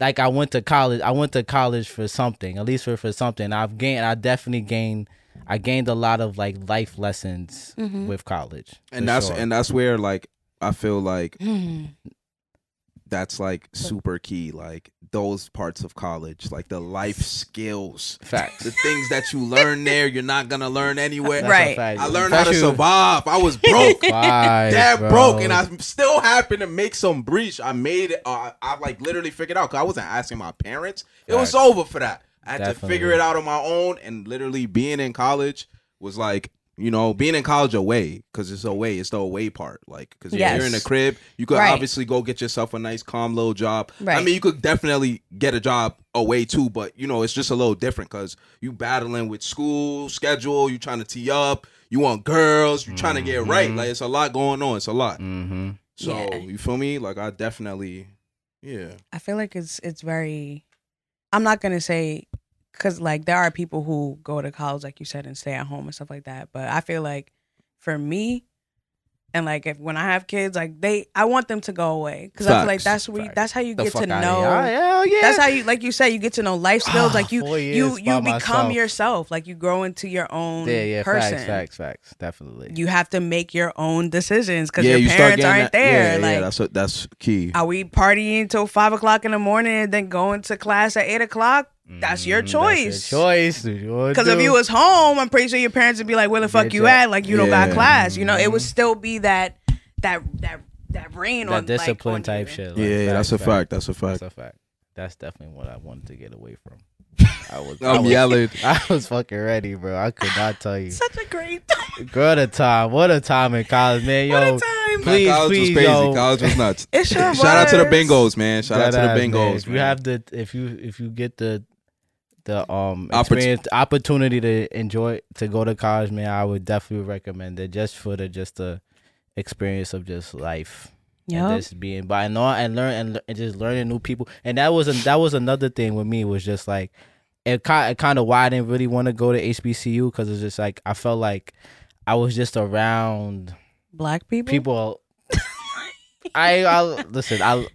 S1: Like I went to college. I went to college for something, at least for for something. I've gained. I definitely gained. I gained a lot of like life lessons
S2: Mhm.
S1: with college,
S3: And that's
S1: sure.
S3: and that's where like I feel like
S2: Mhm.
S3: that's like super key. Like those parts of college, like the life skills,
S1: facts.
S3: the things that you learn there, you're not gonna learn anywhere.
S1: That's
S2: Right.
S3: I learned how to survive. I was broke.
S1: Vibes,
S3: Dad
S1: bro.
S3: broke, and I still happened to make some breach. I made it. Uh, I like literally figured out because I wasn't asking my parents. It was over for that. I had to figure it out on my own, and literally being in college was like. You know, being in college away because it's away. It's the away part, like because
S2: Yes.
S3: you're in a crib. You could
S2: Right.
S3: obviously go get yourself a nice, calm little job. I mean, you could definitely get a job away too, but you know, it's just a little different because you battling with school schedule. You trying to tee up. You want girls. You trying to get right.
S1: Mhm.
S3: Like it's a lot going on. It's a lot.
S1: Mm-hmm.
S3: So
S2: Yeah.
S3: you feel me? Like I definitely, yeah.
S2: I feel like it's it's very. I'm not gonna say, cause like there are people who go to college, like you said, and stay at home and stuff like that. But I feel like, for me, and like if when I have kids, like they, I want them to go away, cause I feel like that's where you, that's how you
S1: The
S2: get to know.
S1: Oh, hell yeah.
S2: That's how you, like you said, you get to know life skills. Ah, like you, you, you become
S1: myself.
S2: yourself. Like you grow into your own
S1: Yeah, yeah,
S2: person.
S1: facts, facts, facts. Definitely.
S2: You have to make your own decisions because
S3: yeah,
S2: your
S3: you
S2: parents aren't
S3: that-
S2: there.
S3: Yeah,
S2: like,
S3: yeah, that's what, that's key.
S2: are we partying till five o'clock in the morning and then going to class at eight o'clock? That's your choice.
S1: choice. Because
S2: Because if you was home, I'm pretty sure your parents would be like, "Where the fuck
S1: Get
S2: you at? Like you don't got class." You know, it would
S1: Mhm.
S2: still be that that that that rain
S1: that
S2: on
S1: discipline
S2: like, on
S1: type
S2: you.
S1: shit. like,
S3: yeah,
S1: facts,
S3: that's a
S1: facts.
S3: fact. That's a fact.
S1: That's a fact. That's definitely what I wanted to get away from. I was. I
S3: I'm
S1: was,
S3: yelling.
S1: I was fucking ready, bro. I could not tell you.
S2: Such a great
S1: Girl, the time. What a time in college, man. Yo,
S2: what a time.
S1: please,
S3: Nah, college
S1: please,
S3: was crazy.
S1: yo.
S3: College was nuts.
S2: It sure
S3: Shout out to the
S2: was.
S3: Bengals, man. Shout out to the
S1: Deadass, man.
S3: Bengals.
S1: If you have the, if you if you get the the um experience, the opportunity to enjoy to go to college, man, I would definitely recommend it just for the just the experience of just life. Yeah,
S2: Yup.
S1: just being by and all and learn and, and just learning new people and that was a, that was another thing with me was just like it kind it kind of why I didn't really want to go to HBCU because it's just like I felt like I was just around
S2: Black people.
S1: people. I I listen I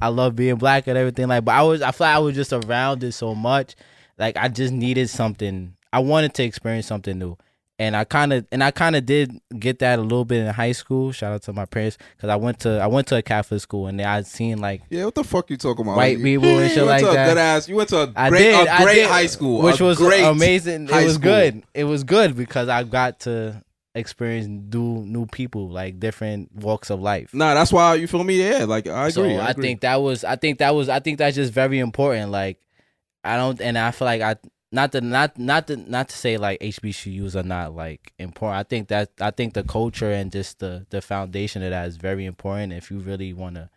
S1: I love being black and everything like but I was I feel like I was just around it so much like I just needed something I wanted to experience something new and I kind of and I kind of did get that a little bit in high school. Shout out to my parents because I went to I went to a Catholic school and I seen like
S3: Yeah, what the fuck you talking about?
S1: white
S3: You-
S1: people and
S3: You
S1: shit
S3: went
S1: like
S3: to a
S1: that.
S3: good ass. You went to a
S1: I
S3: great,
S1: did,
S3: a great
S1: did,
S3: high school,
S1: which was
S3: great
S1: amazing. It was
S3: school.
S1: good. It was good because I got to experience new new people, like different walks of life.
S3: Nah, that's why you feel me. Yeah, like I agree.
S1: so
S3: I,
S1: I,
S3: agree.
S1: think that was I think that was I think that's just very important. Like I don't and I feel like I not to not not to not to say like HBCUs are not like important. I think that I think the culture and just the the foundation of that is very important. If you really want to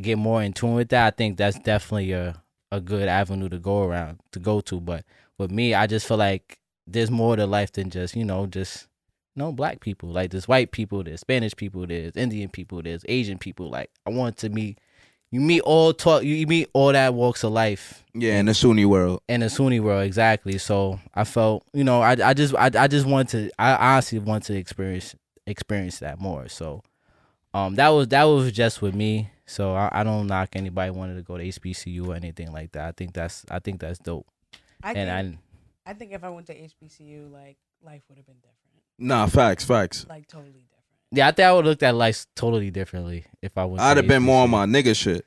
S1: get more in tune with that, I think that's definitely a a good avenue to go around to go to. But with me, I just feel like there's more to life than just you know just you know black people. Like there's white people, there's Spanish people, there's Indian people, there's Asian people. Like I want to meet you meet all talk you meet all that walks of life
S3: yeah, in the SUNY world.
S1: in the SUNY world exactly. So I felt, you know, I I just I, I just want to I honestly want to experience experience that more. So um that was that was just with me. So I, I don't knock anybody wanted to go to HBCU or anything like that. I think that's I think that's dope.
S2: I think,
S1: I
S2: I think if I went to HBCU, like life would have been different,
S3: Nah, facts, facts.
S2: like totally different.
S1: Yeah, I think I would look at life totally differently if I was.
S3: I'd have been more on my nigga shit.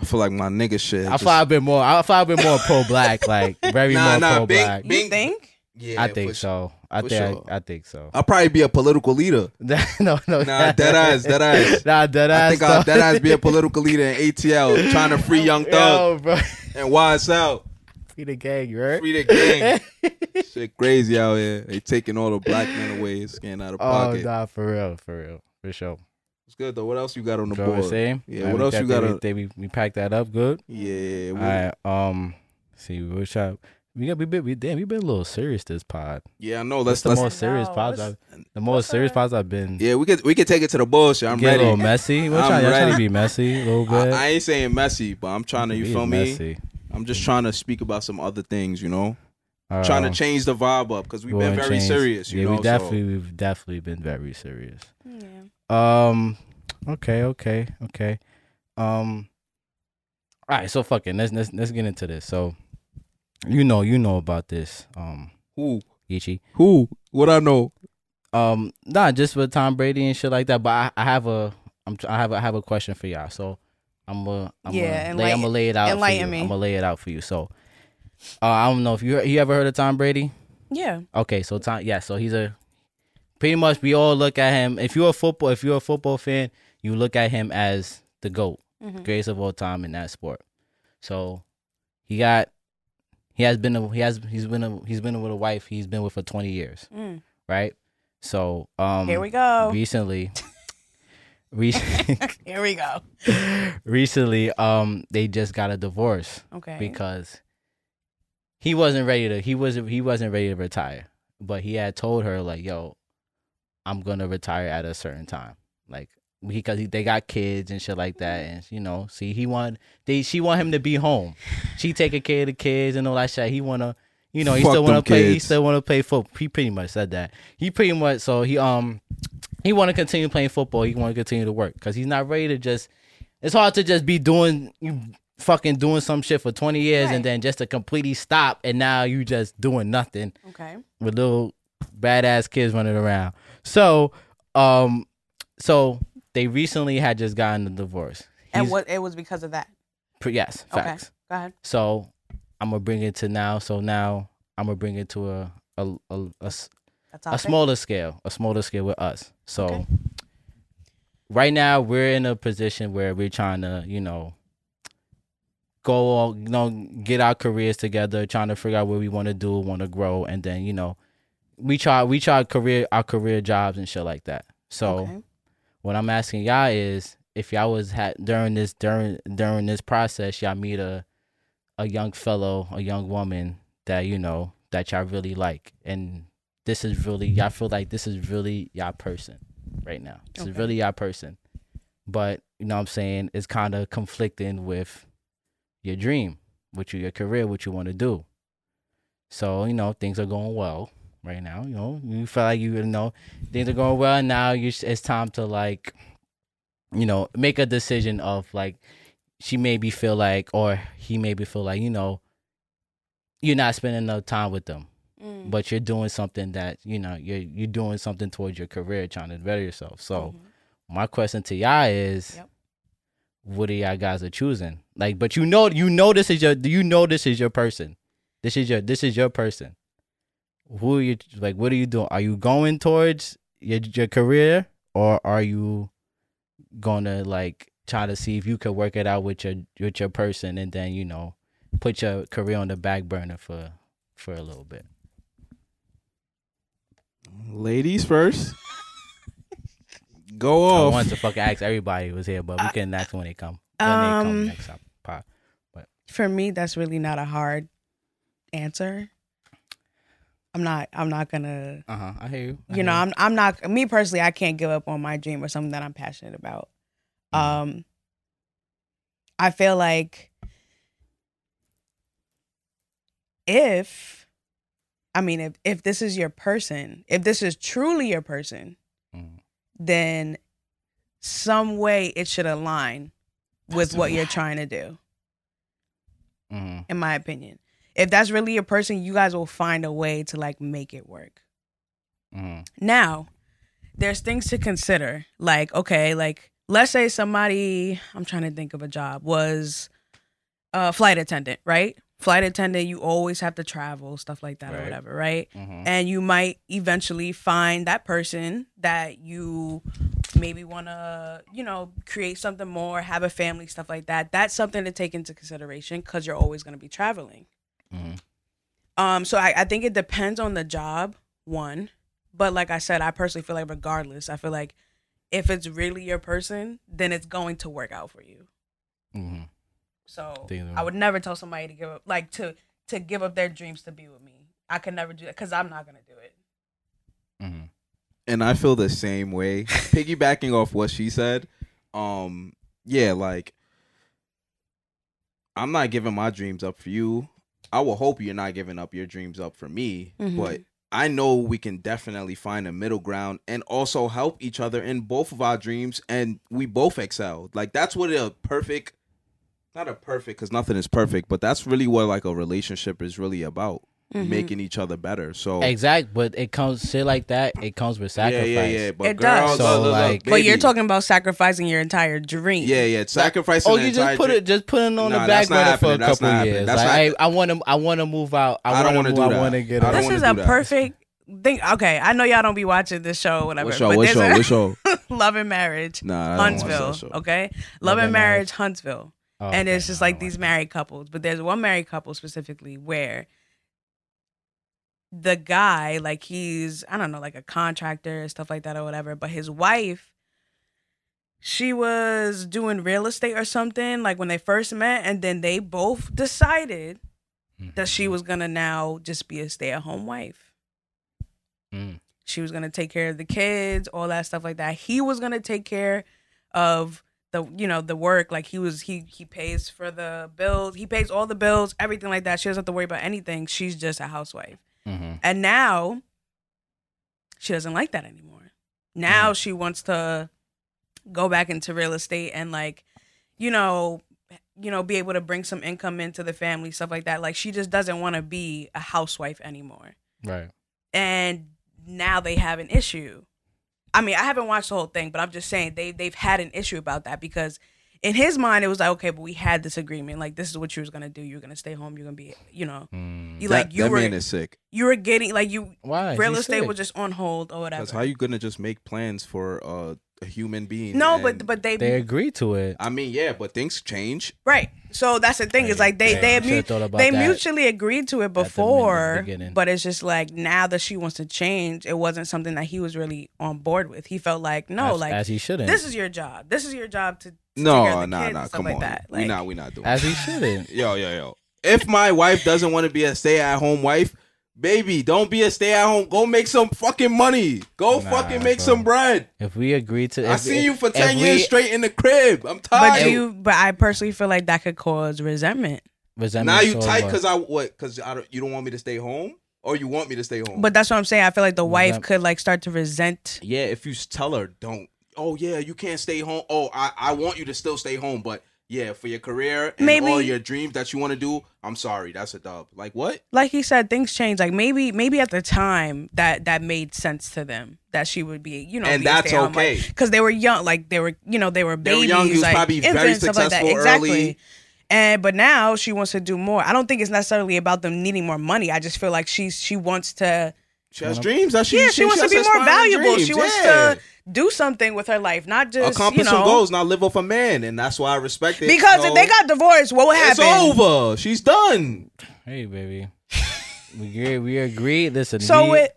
S3: I feel like my nigga shit.
S1: I
S3: just-
S1: thought I've been more. I thought I've been more pro black, like very
S3: Nah,
S1: more
S3: nah,
S1: pro black.
S2: You
S3: Bing-
S2: think?
S3: Yeah,
S1: I
S3: for
S1: think
S3: sure.
S1: so. I
S3: For
S1: think
S3: sure.
S1: I, I think so.
S3: I'll probably be a political leader.
S1: no, no.
S3: Nah, dead ass, dead ass.
S1: Nah, dead
S3: I
S1: ass.
S3: think I'll dead ass be a political leader in ATL, trying to free Young Thug
S1: Yo, bro.
S3: and YSL.
S1: Free the gang, right? heard?
S3: Free the gang. Shit crazy out here. They taking all the black men away, getting out of
S1: oh,
S3: pocket.
S1: nah, for real, for real, for sure.
S3: It's good though. What else you got on the
S1: So we're
S3: board?
S1: saying,
S3: Yeah,
S1: Alright,
S3: what else you
S1: kept
S3: got
S1: it-
S3: on-
S1: they- We we packed that up good.
S3: Yeah.
S1: All
S3: we-
S1: right. Um. See, which I We got we been we damn we been a little serious this pod.
S3: Yeah, I know.
S1: That's
S3: Let's
S1: the
S3: let's.
S1: most serious
S2: No,
S1: pods I've the most serious pods I've been.
S3: Yeah, we could we could take it to the bullshit. I'm
S1: Get a
S3: ready.
S1: little messy. We're
S3: I'm
S1: trying, y'all trying to
S3: ready.
S1: be messy a little
S3: I,
S1: bit.
S3: I ain't saying messy, but I'm trying to. You
S1: Be
S3: feel me?
S1: Messy.
S3: I'm just trying to speak about some other things. You know, trying to
S1: Um,
S3: change the vibe up because we've been very
S1: change-
S3: serious. You
S1: yeah,
S3: know,
S1: we
S3: so-
S1: definitely we've definitely been very serious.
S2: Yeah.
S1: Um. Okay. Okay. Okay. Um. All right. So fucking let's let's let's get into this. So, you know you know about this. Um.
S3: who
S1: Ichi.
S3: who what I know.
S1: Um. Not just with Tom Brady and shit like that, but I, I have a I'm I have a, I have a question for y'all. So. I'm gonna, I'm
S2: Yeah,
S1: lay, I'm gonna lay it out. For
S2: enlighten
S1: you.
S2: me.
S1: I'm gonna lay it out for you. So, uh, I don't know if you you ever heard of Tom Brady.
S2: Yeah.
S1: Okay, so Tom, yeah, so he's a pretty much we all look at him. If you're a football, if you're a football fan, you look at him as the goat,
S2: Mhm.
S1: greatest of all time in that sport. So he got, he has been, a, he has, he's been, a, he's been with a wife. He's been with for twenty years,
S2: Mm.
S1: right? So um,
S2: Here we go.
S1: recently, re-
S2: Here we go.
S1: recently, um, they just got a divorce
S2: Okay.
S1: because he wasn't ready to he wasn't he wasn't ready to retire but he had told her like yo i'm gonna retire at a certain time. Like because he, they got kids and shit like that and you know see he want they she want him to be home. She taking care of the kids and all that shit. He wanna you know he
S3: Fuck
S1: still wanna
S3: them
S1: play he still wanna play football he pretty much said that. He pretty much so he um he want to continue playing football he want to continue to work because he's not ready to just it's hard to just be doing you fucking doing some shit for 20 years
S2: Right.
S1: and then just to completely stop and now you just doing nothing
S2: Okay.
S1: with little badass kids running around so um so they recently had just gotten a divorce
S2: And
S1: He's-
S2: what it was because of that.
S1: yes
S2: Okay.
S1: facts
S2: Go ahead.
S1: so i'm gonna bring it to now so now i'm gonna bring it to a a, a, a s-
S2: That's
S1: a smaller scale, a smaller scale with us. So right now we're in a position where we're trying to, you know, go all, you know, get our careers together, trying to figure out what we want to do, want to grow, and then you know, we try we try career our career jobs and shit like that. So
S2: Okay.
S1: what I'm asking y'all is if y'all was had during this during during this process, y'all meet a a young fellow, a young woman that you know that y'all really like, and this is really y'all feel like this is really y'all person right now. This is really y'all person, but you know what I'm saying it's kind of conflicting with your dream, with your career, what you want to do. So you know things are going well right now. You know you feel like you know things are going well. Now you it's time to like, you know, make a decision of like she maybe feel like or he maybe feel like you know you're not spending enough time with them
S2: Mm.
S1: but you're doing something that you know you're you're doing something towards your career trying to better yourself so
S2: Mhm.
S1: my question to y'all is
S2: Yep.
S1: what are y'all guys are choosing like but you know you know this is your do you know this is your person this is your this is your person who are you like what are you doing are you going towards your your career or are you gonna like try to see if you could work it out with your with your person and then you know put your career on the back burner for for a little bit
S3: Ladies first. Go off.
S1: I wanted to fucking ask everybody who was here, but we can ask when they come. When they
S2: Um,
S1: come next time. Pod.
S2: For me, that's really not a hard answer. I'm not. I'm not gonna.
S1: Uh huh. I hear you. I
S2: You know,
S1: hear
S2: I'm. I'm not. Me personally, I can't give up on my dream or something that I'm passionate about.
S1: Mhm.
S2: Um, I feel like if, I mean, if if this is your person, if this is truly your person,
S1: Mhm.
S2: then some way it should align with what you're trying to do.
S1: Mhm.
S2: in my opinion. If that's really your person, you guys will find a way to like make it work.
S1: Mhm.
S2: Now, there's things to consider. Like, okay, like let's say somebody, I'm trying to think of a job, was a flight attendant, right? Flight attendant, you always have to travel, stuff like that or whatever, right?
S1: Mhm.
S2: And you might eventually find that person that you maybe want to, you know, create something more, have a family, stuff like that. That's something to take into consideration because you're always going to be traveling.
S1: Mhm.
S2: Um, so I, I think it depends on the job, one. But like I said, I personally feel like regardless, I feel like if it's really your person, then it's going to work out for you.
S1: Mhm.
S2: So I would never tell somebody to give up, like to to give up their dreams to be with me. I could never do that because I'm not gonna do it.
S1: Mhm.
S3: and I feel the same way. Piggybacking off what she said, um, yeah, like I'm not giving my dreams up for you. I will hope you're not giving up your dreams up for me,
S2: Mhm.
S3: but I know we can definitely find a middle ground and also help each other in both of our dreams and we both excel. Like that's what a perfect not a perfect cuz nothing is perfect, but that's really what like a relationship is really about.
S2: Mhm.
S3: Making each other better. So
S1: Exact, but it comes shit like that. It comes with sacrifice.
S3: Yeah, yeah, yeah. But
S2: It
S3: girls,
S2: does.
S1: So,
S3: look, look,
S1: like-
S2: But you're talking about sacrificing your entire dream.
S3: Yeah, yeah. Sacrificing.
S1: Oh, you
S3: entire
S1: just put
S3: dream.
S1: it, just put it on
S3: Nah,
S1: the back burner for a.
S3: That's
S1: couple
S3: not
S1: years.
S3: That's
S1: like,
S3: not-
S1: hey, I want to, I want to move out. I,
S3: I don't
S1: want to
S3: wanna
S1: move.
S3: do
S1: I
S3: that.
S1: want to get out.
S2: This is a perfect thing. Okay, I know y'all don't be watching this show, or whatever.
S3: What show?
S2: but
S3: What show?
S2: a-
S3: What show?
S2: Love and Marriage,
S3: Nah, I don't watch that
S2: Huntsville.
S3: show.
S2: Okay, Love, and Marriage, Huntsville,
S1: Oh,
S2: and
S1: okay,
S2: it's just like these
S1: want
S2: married couples. But there's one married couple specifically where the guy, like he's I don't know, like a contractor stuff like that or whatever. But his wife, she was doing real estate or something like when they first met, and then they both decided
S1: that.
S2: that she was gonna now just be a stay at home wife.
S1: Mm.
S2: She was gonna take care of the kids, all that stuff like that. He was gonna take care of the you know the work. Like he was he he pays for the bills, he pays all the bills, everything like that. She doesn't have to worry about anything. She's just a housewife.
S1: Mhm.
S2: And now she doesn't like that anymore. Now she wants to go back into real estate and like, you know, you know, be able to bring some income into the family, stuff like that. Like she just doesn't want to be a housewife anymore.
S1: Right.
S2: And now they have an issue. I mean, I haven't watched the whole thing, but I'm just saying they they've had an issue about that because in his mind it was like, okay, but we had this agreement. Like this is what you was gonna do. You're gonna stay home. You're gonna be, you know,
S1: Mm.
S2: you
S3: that,
S2: like you
S3: that
S2: were
S3: man is sick.
S2: you were getting like you
S1: Why?
S2: real
S1: He's
S2: estate
S1: sick.
S2: was just on hold or whatever.
S3: Because how you gonna just make plans for uh, a human being?
S2: no, but but they,
S1: They agreed to it.
S3: I mean, yeah, but things change.
S2: right. So that's the thing. Is
S1: Right,
S2: like they
S1: right.
S2: they mu- they mutually agreed to it before, but it's just like now that she wants to change, it wasn't something that he was really on board with. He felt like no,
S1: as,
S2: like
S1: as he shouldn't.
S2: this is your job. This is your job to, to take care
S3: No,
S2: the
S3: nah,
S2: kids
S3: nah. Come
S2: like
S3: on,
S2: that.
S3: we
S2: Like,
S3: not we not doing.
S1: as
S3: that.
S1: he shouldn't.
S3: Yo, yo, yo. If my wife doesn't want to be a stay-at-home wife, baby, don't be a stay-at-home. Go make some fucking money. Go
S1: Nah,
S3: fucking make
S1: bro.
S3: some bread.
S1: If we agree to,
S3: I
S1: if-
S3: seen you for
S1: if
S3: ten
S1: we-
S3: years straight in the crib. I'm tired.
S2: but do you? But I personally feel like that could cause resentment.
S1: resentment
S3: now you
S1: towards
S3: tight because I what? Because I don't. You don't want me to stay home, or you want me to stay home?
S2: But that's what I'm saying. I feel like the wife
S1: Resent-
S2: could like start to resent.
S3: yeah, if you tell her, don't. Oh yeah, you can't stay home. Oh, I I want you to still stay home, but yeah, for your career and
S2: Maybe-
S3: all your dreams that you want to do, I'm sorry, that's a dub. Like what?
S2: like he said, things change. Like maybe, maybe at the time that that made sense to them that she would be, you know,
S3: And that's okay.
S2: because they were young. Like they were, you know, they were
S3: They were
S2: babies.
S3: young, he was
S2: like
S3: probably very
S2: stuff like. Exactly.
S3: early.
S2: And but now she wants to do more. I don't think it's necessarily about them needing more money. I just feel like she's she wants to.
S3: She has dreams. That she
S2: Yeah, she, wants to be more valuable.
S3: dreams,
S2: she wants
S3: yeah.
S2: to do something with her life, not just
S3: accomplish
S2: you know.
S3: some goals, not live off a man, and that's why I respect it.
S2: Because
S3: you
S2: if they got divorced, what would
S3: it's over. She's done.
S1: Hey, baby. we agree. We agree. Listen.
S2: So
S1: we,
S2: with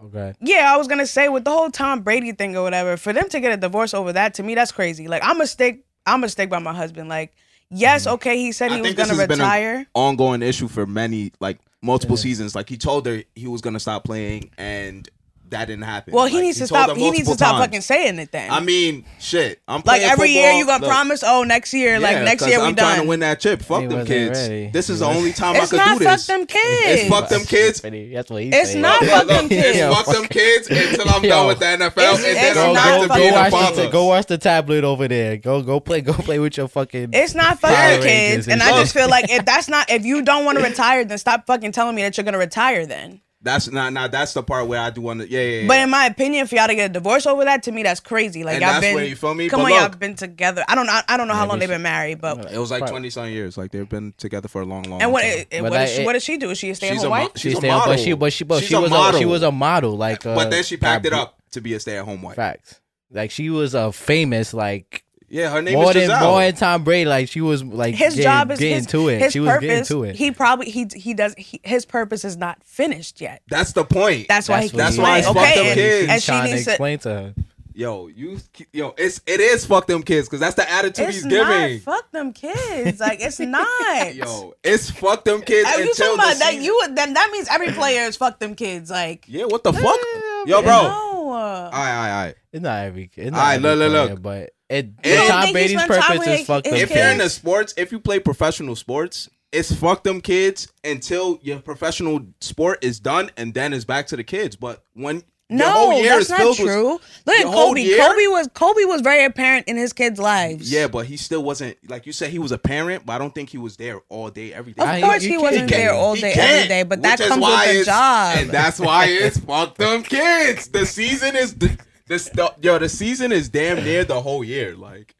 S2: oh,
S1: Okay.
S2: Yeah, I was gonna say with the whole Tom Brady thing or whatever, for them to get a divorce over that, to me, that's crazy. Like I'm a stick, I'm a stick by my husband. Like, yes, mm-hmm. okay, he said
S3: I
S2: he was
S3: think
S2: gonna
S3: has been a-
S2: retire.
S3: Ongoing issue for many, like multiple
S1: Yeah.
S3: seasons. Like he told her he was gonna stop playing, and that didn't happen.
S2: well, he
S3: Like,
S2: needs to stop. He needs to stop
S3: times.
S2: fucking saying it then.
S3: I mean, shit. I'm
S2: like
S3: playing
S2: every year you gonna
S3: Look,
S2: promise, oh, next year, like next year we
S3: I'm trying
S2: done.
S3: to win that chip. Fuck
S1: He
S3: them kids.
S1: ready.
S3: This is
S1: He
S3: the only time
S2: It's
S3: I could It's
S2: not
S3: do
S2: fuck
S3: this.
S2: them kids.
S3: It's fuck them kids.
S1: That's what he
S2: It's
S1: said.
S2: not
S3: Yeah,
S2: fuck them kids.
S3: It's fuck them kids until I'm done with the NFL,
S2: It's-
S3: and then I'm
S1: Go,
S2: not
S3: back
S1: go,
S3: to being a
S1: watch
S3: father.
S1: the, go watch the tablet over there. Go go play go play with your fucking.
S2: It's not fucking kids,
S1: and
S2: and I just feel like if that's not if you don't want to retire, then stop fucking telling me that you're gonna retire. Then,
S3: That's not not. That's the part where I do want to. Yeah, yeah. yeah.
S2: but in my opinion, for y'all to get a divorce over that, to me, that's crazy. Like
S3: And
S2: y'all
S3: that's
S2: been,
S3: where you feel me?
S2: come
S3: But
S2: on, y'all been together. I don't know. I don't know how long
S1: we
S2: they've been married, but
S3: it was like twenty some years. Like they've been together for a long, long.
S2: and what
S3: time.
S2: it, it- what,
S1: like,
S2: does she,
S1: it-
S2: what does she do? Is she a stay at
S3: She's
S2: home
S3: a
S2: wife?
S3: she's
S1: She
S3: a
S1: stayed, but
S3: model.
S1: she but she but
S3: She's
S1: she was a,
S3: model.
S1: she was a model like. Uh,
S3: but then she packed it up to be a stay at home wife.
S1: Facts. Like she was a famous like
S3: Yeah, her name
S1: more
S3: is
S1: than
S3: Gisele.
S1: more than Tom Brady. Like she was like
S2: his
S1: getting,
S2: job is
S1: getting
S2: his,
S1: to it.
S2: His
S1: she was
S2: purpose,
S1: getting to it.
S2: He probably he he does he, his purpose is not finished yet.
S3: That's the point.
S2: That's why he
S1: what
S2: keeps
S3: That's why
S2: playing.
S3: it's
S2: okay,
S3: fucked up
S2: and,
S3: kids.
S2: and she
S1: trying
S2: needs to
S1: explain to her.
S3: Yo, you, yo, it's it is fuck them kids because that's the attitude
S2: It's
S3: he's giving.
S2: fuck them kids. Like it's not.
S3: Yo, it's fuck them kids
S2: Are you
S3: until
S2: talking about that? You then that means every player is fuck them kids. Like
S3: Yeah, what the fuck? Yo, bro.
S2: no.
S3: All right, all right, all right.
S1: It's not every. It's not
S3: Alright,
S1: every
S3: look, look, look.
S1: But it.
S3: You don't
S1: Tom
S2: think he
S1: Brady's purpose is fuck
S2: his
S1: them
S3: If you're in the sports, if you play professional sports, it's fuck them kids until your professional sport is done, and then it's back to the kids. But when your
S2: No,
S3: whole year
S2: that's
S3: is
S2: not
S3: filled
S2: true.
S3: with
S2: Look at Kobe.
S3: year?
S2: Kobe was Kobe was very apparent in his kids' lives.
S3: yeah, but he still wasn't like you said. He was a parent, but I don't think he was there all day, every day.
S2: Of
S1: I-
S2: course
S1: you
S2: he
S1: can't-
S2: wasn't
S1: he
S2: there all
S3: He
S2: day,
S3: can't,
S2: every day, but that
S3: which is
S2: comes with the job.
S3: and that's why it's fuck them kids. The season is the, this the, yo. The season is damn near the whole year. Like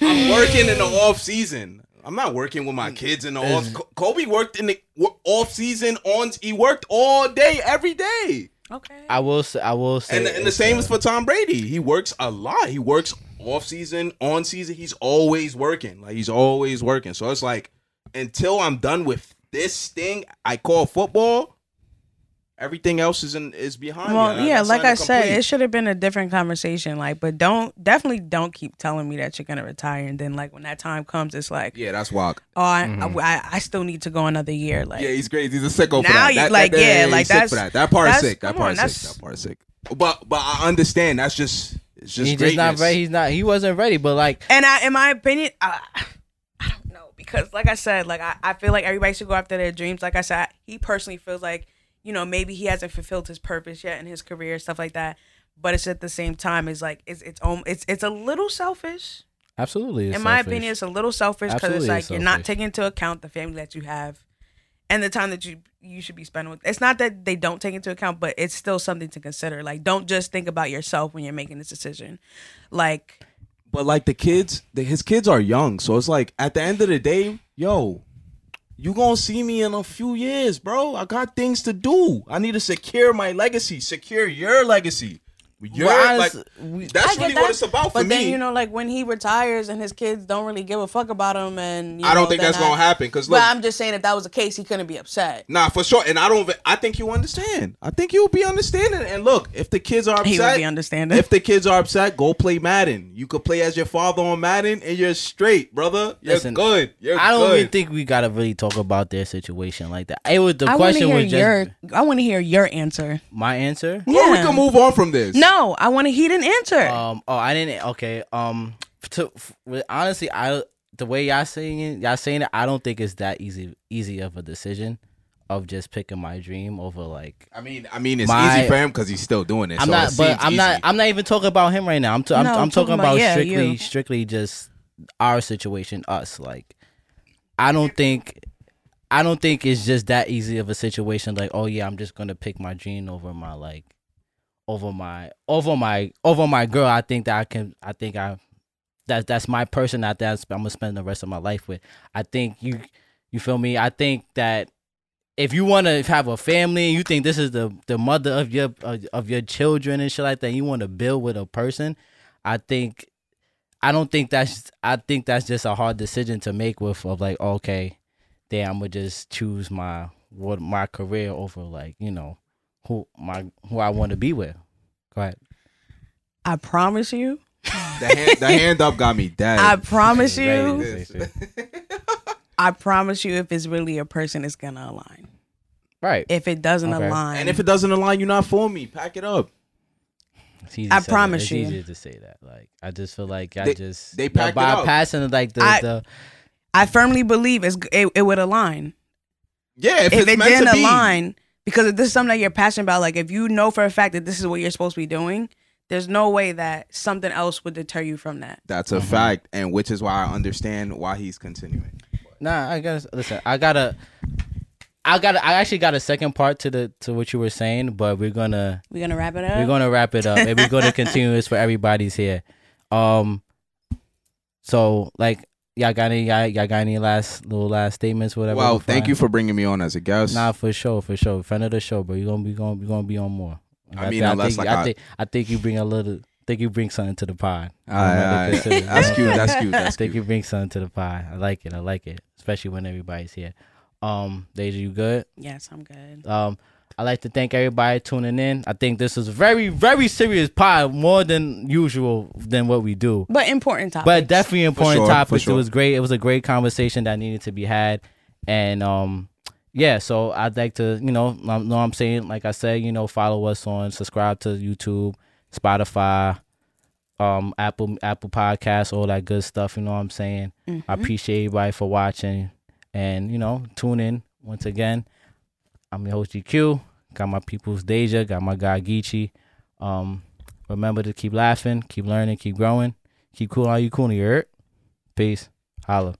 S3: I'm working in the off season. I'm not working with my kids in the off. Kobe worked in the off season. On he worked all day, every day.
S2: okay.
S1: I will say. I will say.
S3: And, and the same
S1: uh,
S3: is for Tom Brady. He works a lot. He works off season, on season. He's always working. Like he's always working. So it's like until I'm done with this thing I call football, everything else is in is behind.
S2: Well,
S3: me.
S2: yeah,
S3: That's
S2: like I
S3: something
S2: said, it should have been a different conversation. Like, but don't definitely don't keep telling me that you're gonna retire, and then like when that time comes, it's like,
S3: yeah, that's wild.
S2: oh, I,
S1: Mhm.
S2: I, I still need to go another year. Like,
S3: Yeah, he's crazy. He's a sicko for
S2: Now
S3: that.
S2: you-
S3: That-
S2: like,
S3: that-
S2: yeah,
S3: he's
S2: like, that's-
S3: that. That part is sick. That
S2: come
S3: part
S2: on,
S3: is sick. That part is sick. But but I understand. That's just it's just
S1: He's just not ready. He's not. He wasn't ready. But like,
S2: And I, in my opinion, I, I don't know because, like I said, like I, I feel like everybody should go after their dreams. Like I said, he personally feels like you know maybe he hasn't fulfilled his purpose yet in his career, stuff like that. But it's at the same time, it's like it's it's om- it's it's a little selfish.
S1: absolutely. it's
S2: in my
S1: selfish.
S2: opinion, it's a little selfish because it's like
S1: it's
S2: you're not taking into account the family that you have and the time that you you should be spending with. It's not that they don't take into account, but it's still something to consider. Like, don't just think about yourself when you're making this decision. Like,
S3: But like the kids, the, his kids are young, so it's like at the end of the day, yo, you gonna see me in a few years, bro. I got things to do. I need to secure my legacy, secure your legacy. Your,
S1: Well,
S3: like,
S1: we-
S3: that's
S2: I
S3: really
S2: that,
S3: what it's about for
S2: but
S3: me.
S2: then you know, like when he retires and his kids don't really give a fuck about him, and you
S3: I don't
S2: know,
S3: think
S2: then
S3: that's gonna happen because
S2: But I'm just saying, if that was the case, he couldn't be upset.
S3: nah, for sure. And I don't. I think you understand. I think you'll be understanding. And look, if the kids are upset,
S2: He would
S3: upset,
S2: be understanding.
S3: if the kids are upset, go play Madden. You could play as your father on Madden, and you're straight, brother. You're
S1: Listen,
S3: good. You're
S1: I don't
S3: good.
S1: even think we gotta really talk about their situation like that. It was the
S2: I want to
S1: question
S2: hear
S1: was just
S2: your. I want to hear your answer.
S1: my answer.
S3: Well, we
S2: Yeah.
S3: can move on from this.
S2: No, I want to. He didn't answer.
S1: Um. Oh, I didn't. Okay. Um. To f- honestly, I the way y'all saying it, y'all saying it, I don't think it's that easy easy of a decision of just picking my dream over like.
S3: I mean, I mean, it's
S1: My-
S3: easy for him because he's still doing it.
S1: I'm
S3: so
S1: not,
S3: it
S1: but I'm not. I'm not even talking about him right now. I'm. T- I'm,
S2: No,
S1: I'm
S2: I'm
S1: talking
S2: talking
S1: about
S2: about, yeah,
S1: strictly,
S2: you.
S1: strictly just our situation, us. Like, I don't think, I don't think it's just that easy of a situation. Like, oh yeah, I'm just gonna pick my dream over my like, over my, over my, over my girl. I think that I can. I think I, that that's my person. That that's I'm gonna spend the rest of my life with. I think you, you feel me. I think that if you want to have a family and you think this is the the mother of your of, of your children and shit like that, you want to build with a person, I think I don't think that's I think that's just a hard decision to make with of like okay, then I'm gonna just choose my what my career over like you know who my who I want to be with. Go ahead.
S2: I promise you.
S3: the, hand, the hand up got me dead.
S2: I promise you.
S1: right, right.
S2: I promise you. If it's really a person, it's gonna align.
S1: Right.
S2: If it doesn't
S1: Okay.
S2: align,
S3: and if it doesn't align, you're not for me. Pack it up.
S1: It's easy
S2: I
S1: said,
S2: promise you.
S1: it's
S2: you.
S1: easier to say that. Like I just feel like I
S3: They-
S1: just
S3: they
S1: y'all
S3: packed it up.
S1: bypassing like the,
S2: I-
S1: the
S2: I firmly believe it's, it, it would align.
S3: Yeah, if,
S2: If,
S3: it's
S2: it
S3: meant
S2: didn't
S3: to be.
S2: align, because if this is something that you're passionate about, like if you know for a fact that this is what you're supposed to be doing, there's no way that something else would deter you from that.
S3: That's a
S1: Mm-hmm.
S3: fact, and which is why I understand why he's continuing.
S1: Nah, I guess listen. I gotta, I gotta. I actually got a second part to the to what you were saying, but we're gonna
S2: We're gonna wrap it up.
S1: we're gonna wrap it up and we're gonna continue this for everybody's here. Um, so like y'all got any y'all, y'all got any last little last statements, whatever.
S3: Well, thank
S1: I-
S3: you for bringing me on as a guest.
S1: Nah, for sure, for sure. Friend of the show, but you gonna be gonna, you gonna be on more.
S3: I mean,
S1: thi-
S3: unless,
S1: think,
S3: like,
S1: I,
S3: I-
S1: think I think you bring a little. think you bring something to the pod.
S3: All right,
S1: Another
S3: all right. That's cute. That's cute.
S1: I think
S3: cute.
S1: you bring something to the pie. I like it. I like it, especially when everybody's here. Um, Deja, you good?
S2: yes, I'm good.
S1: Um, I'd like to thank everybody tuning in. I think this is very, very serious pod, more than usual than what we do.
S2: But important topic.
S1: But definitely important
S3: sure, for
S1: topics.
S3: sure.
S1: It was great. It was a great conversation that needed to be had. And um yeah, so I'd like to, you know, know what I'm saying, like I said, you know, follow us on subscribe to YouTube, Spotify, um, Apple Apple Podcasts, all that good stuff, you know what I'm saying? I appreciate everybody for watching and, you know, tune in once again. I'm your host GQ. Got my people's Deja, got my guy Geechi. Um, remember to keep laughing, keep learning, keep growing, keep cool how you cool, you heard? Peace. Holla.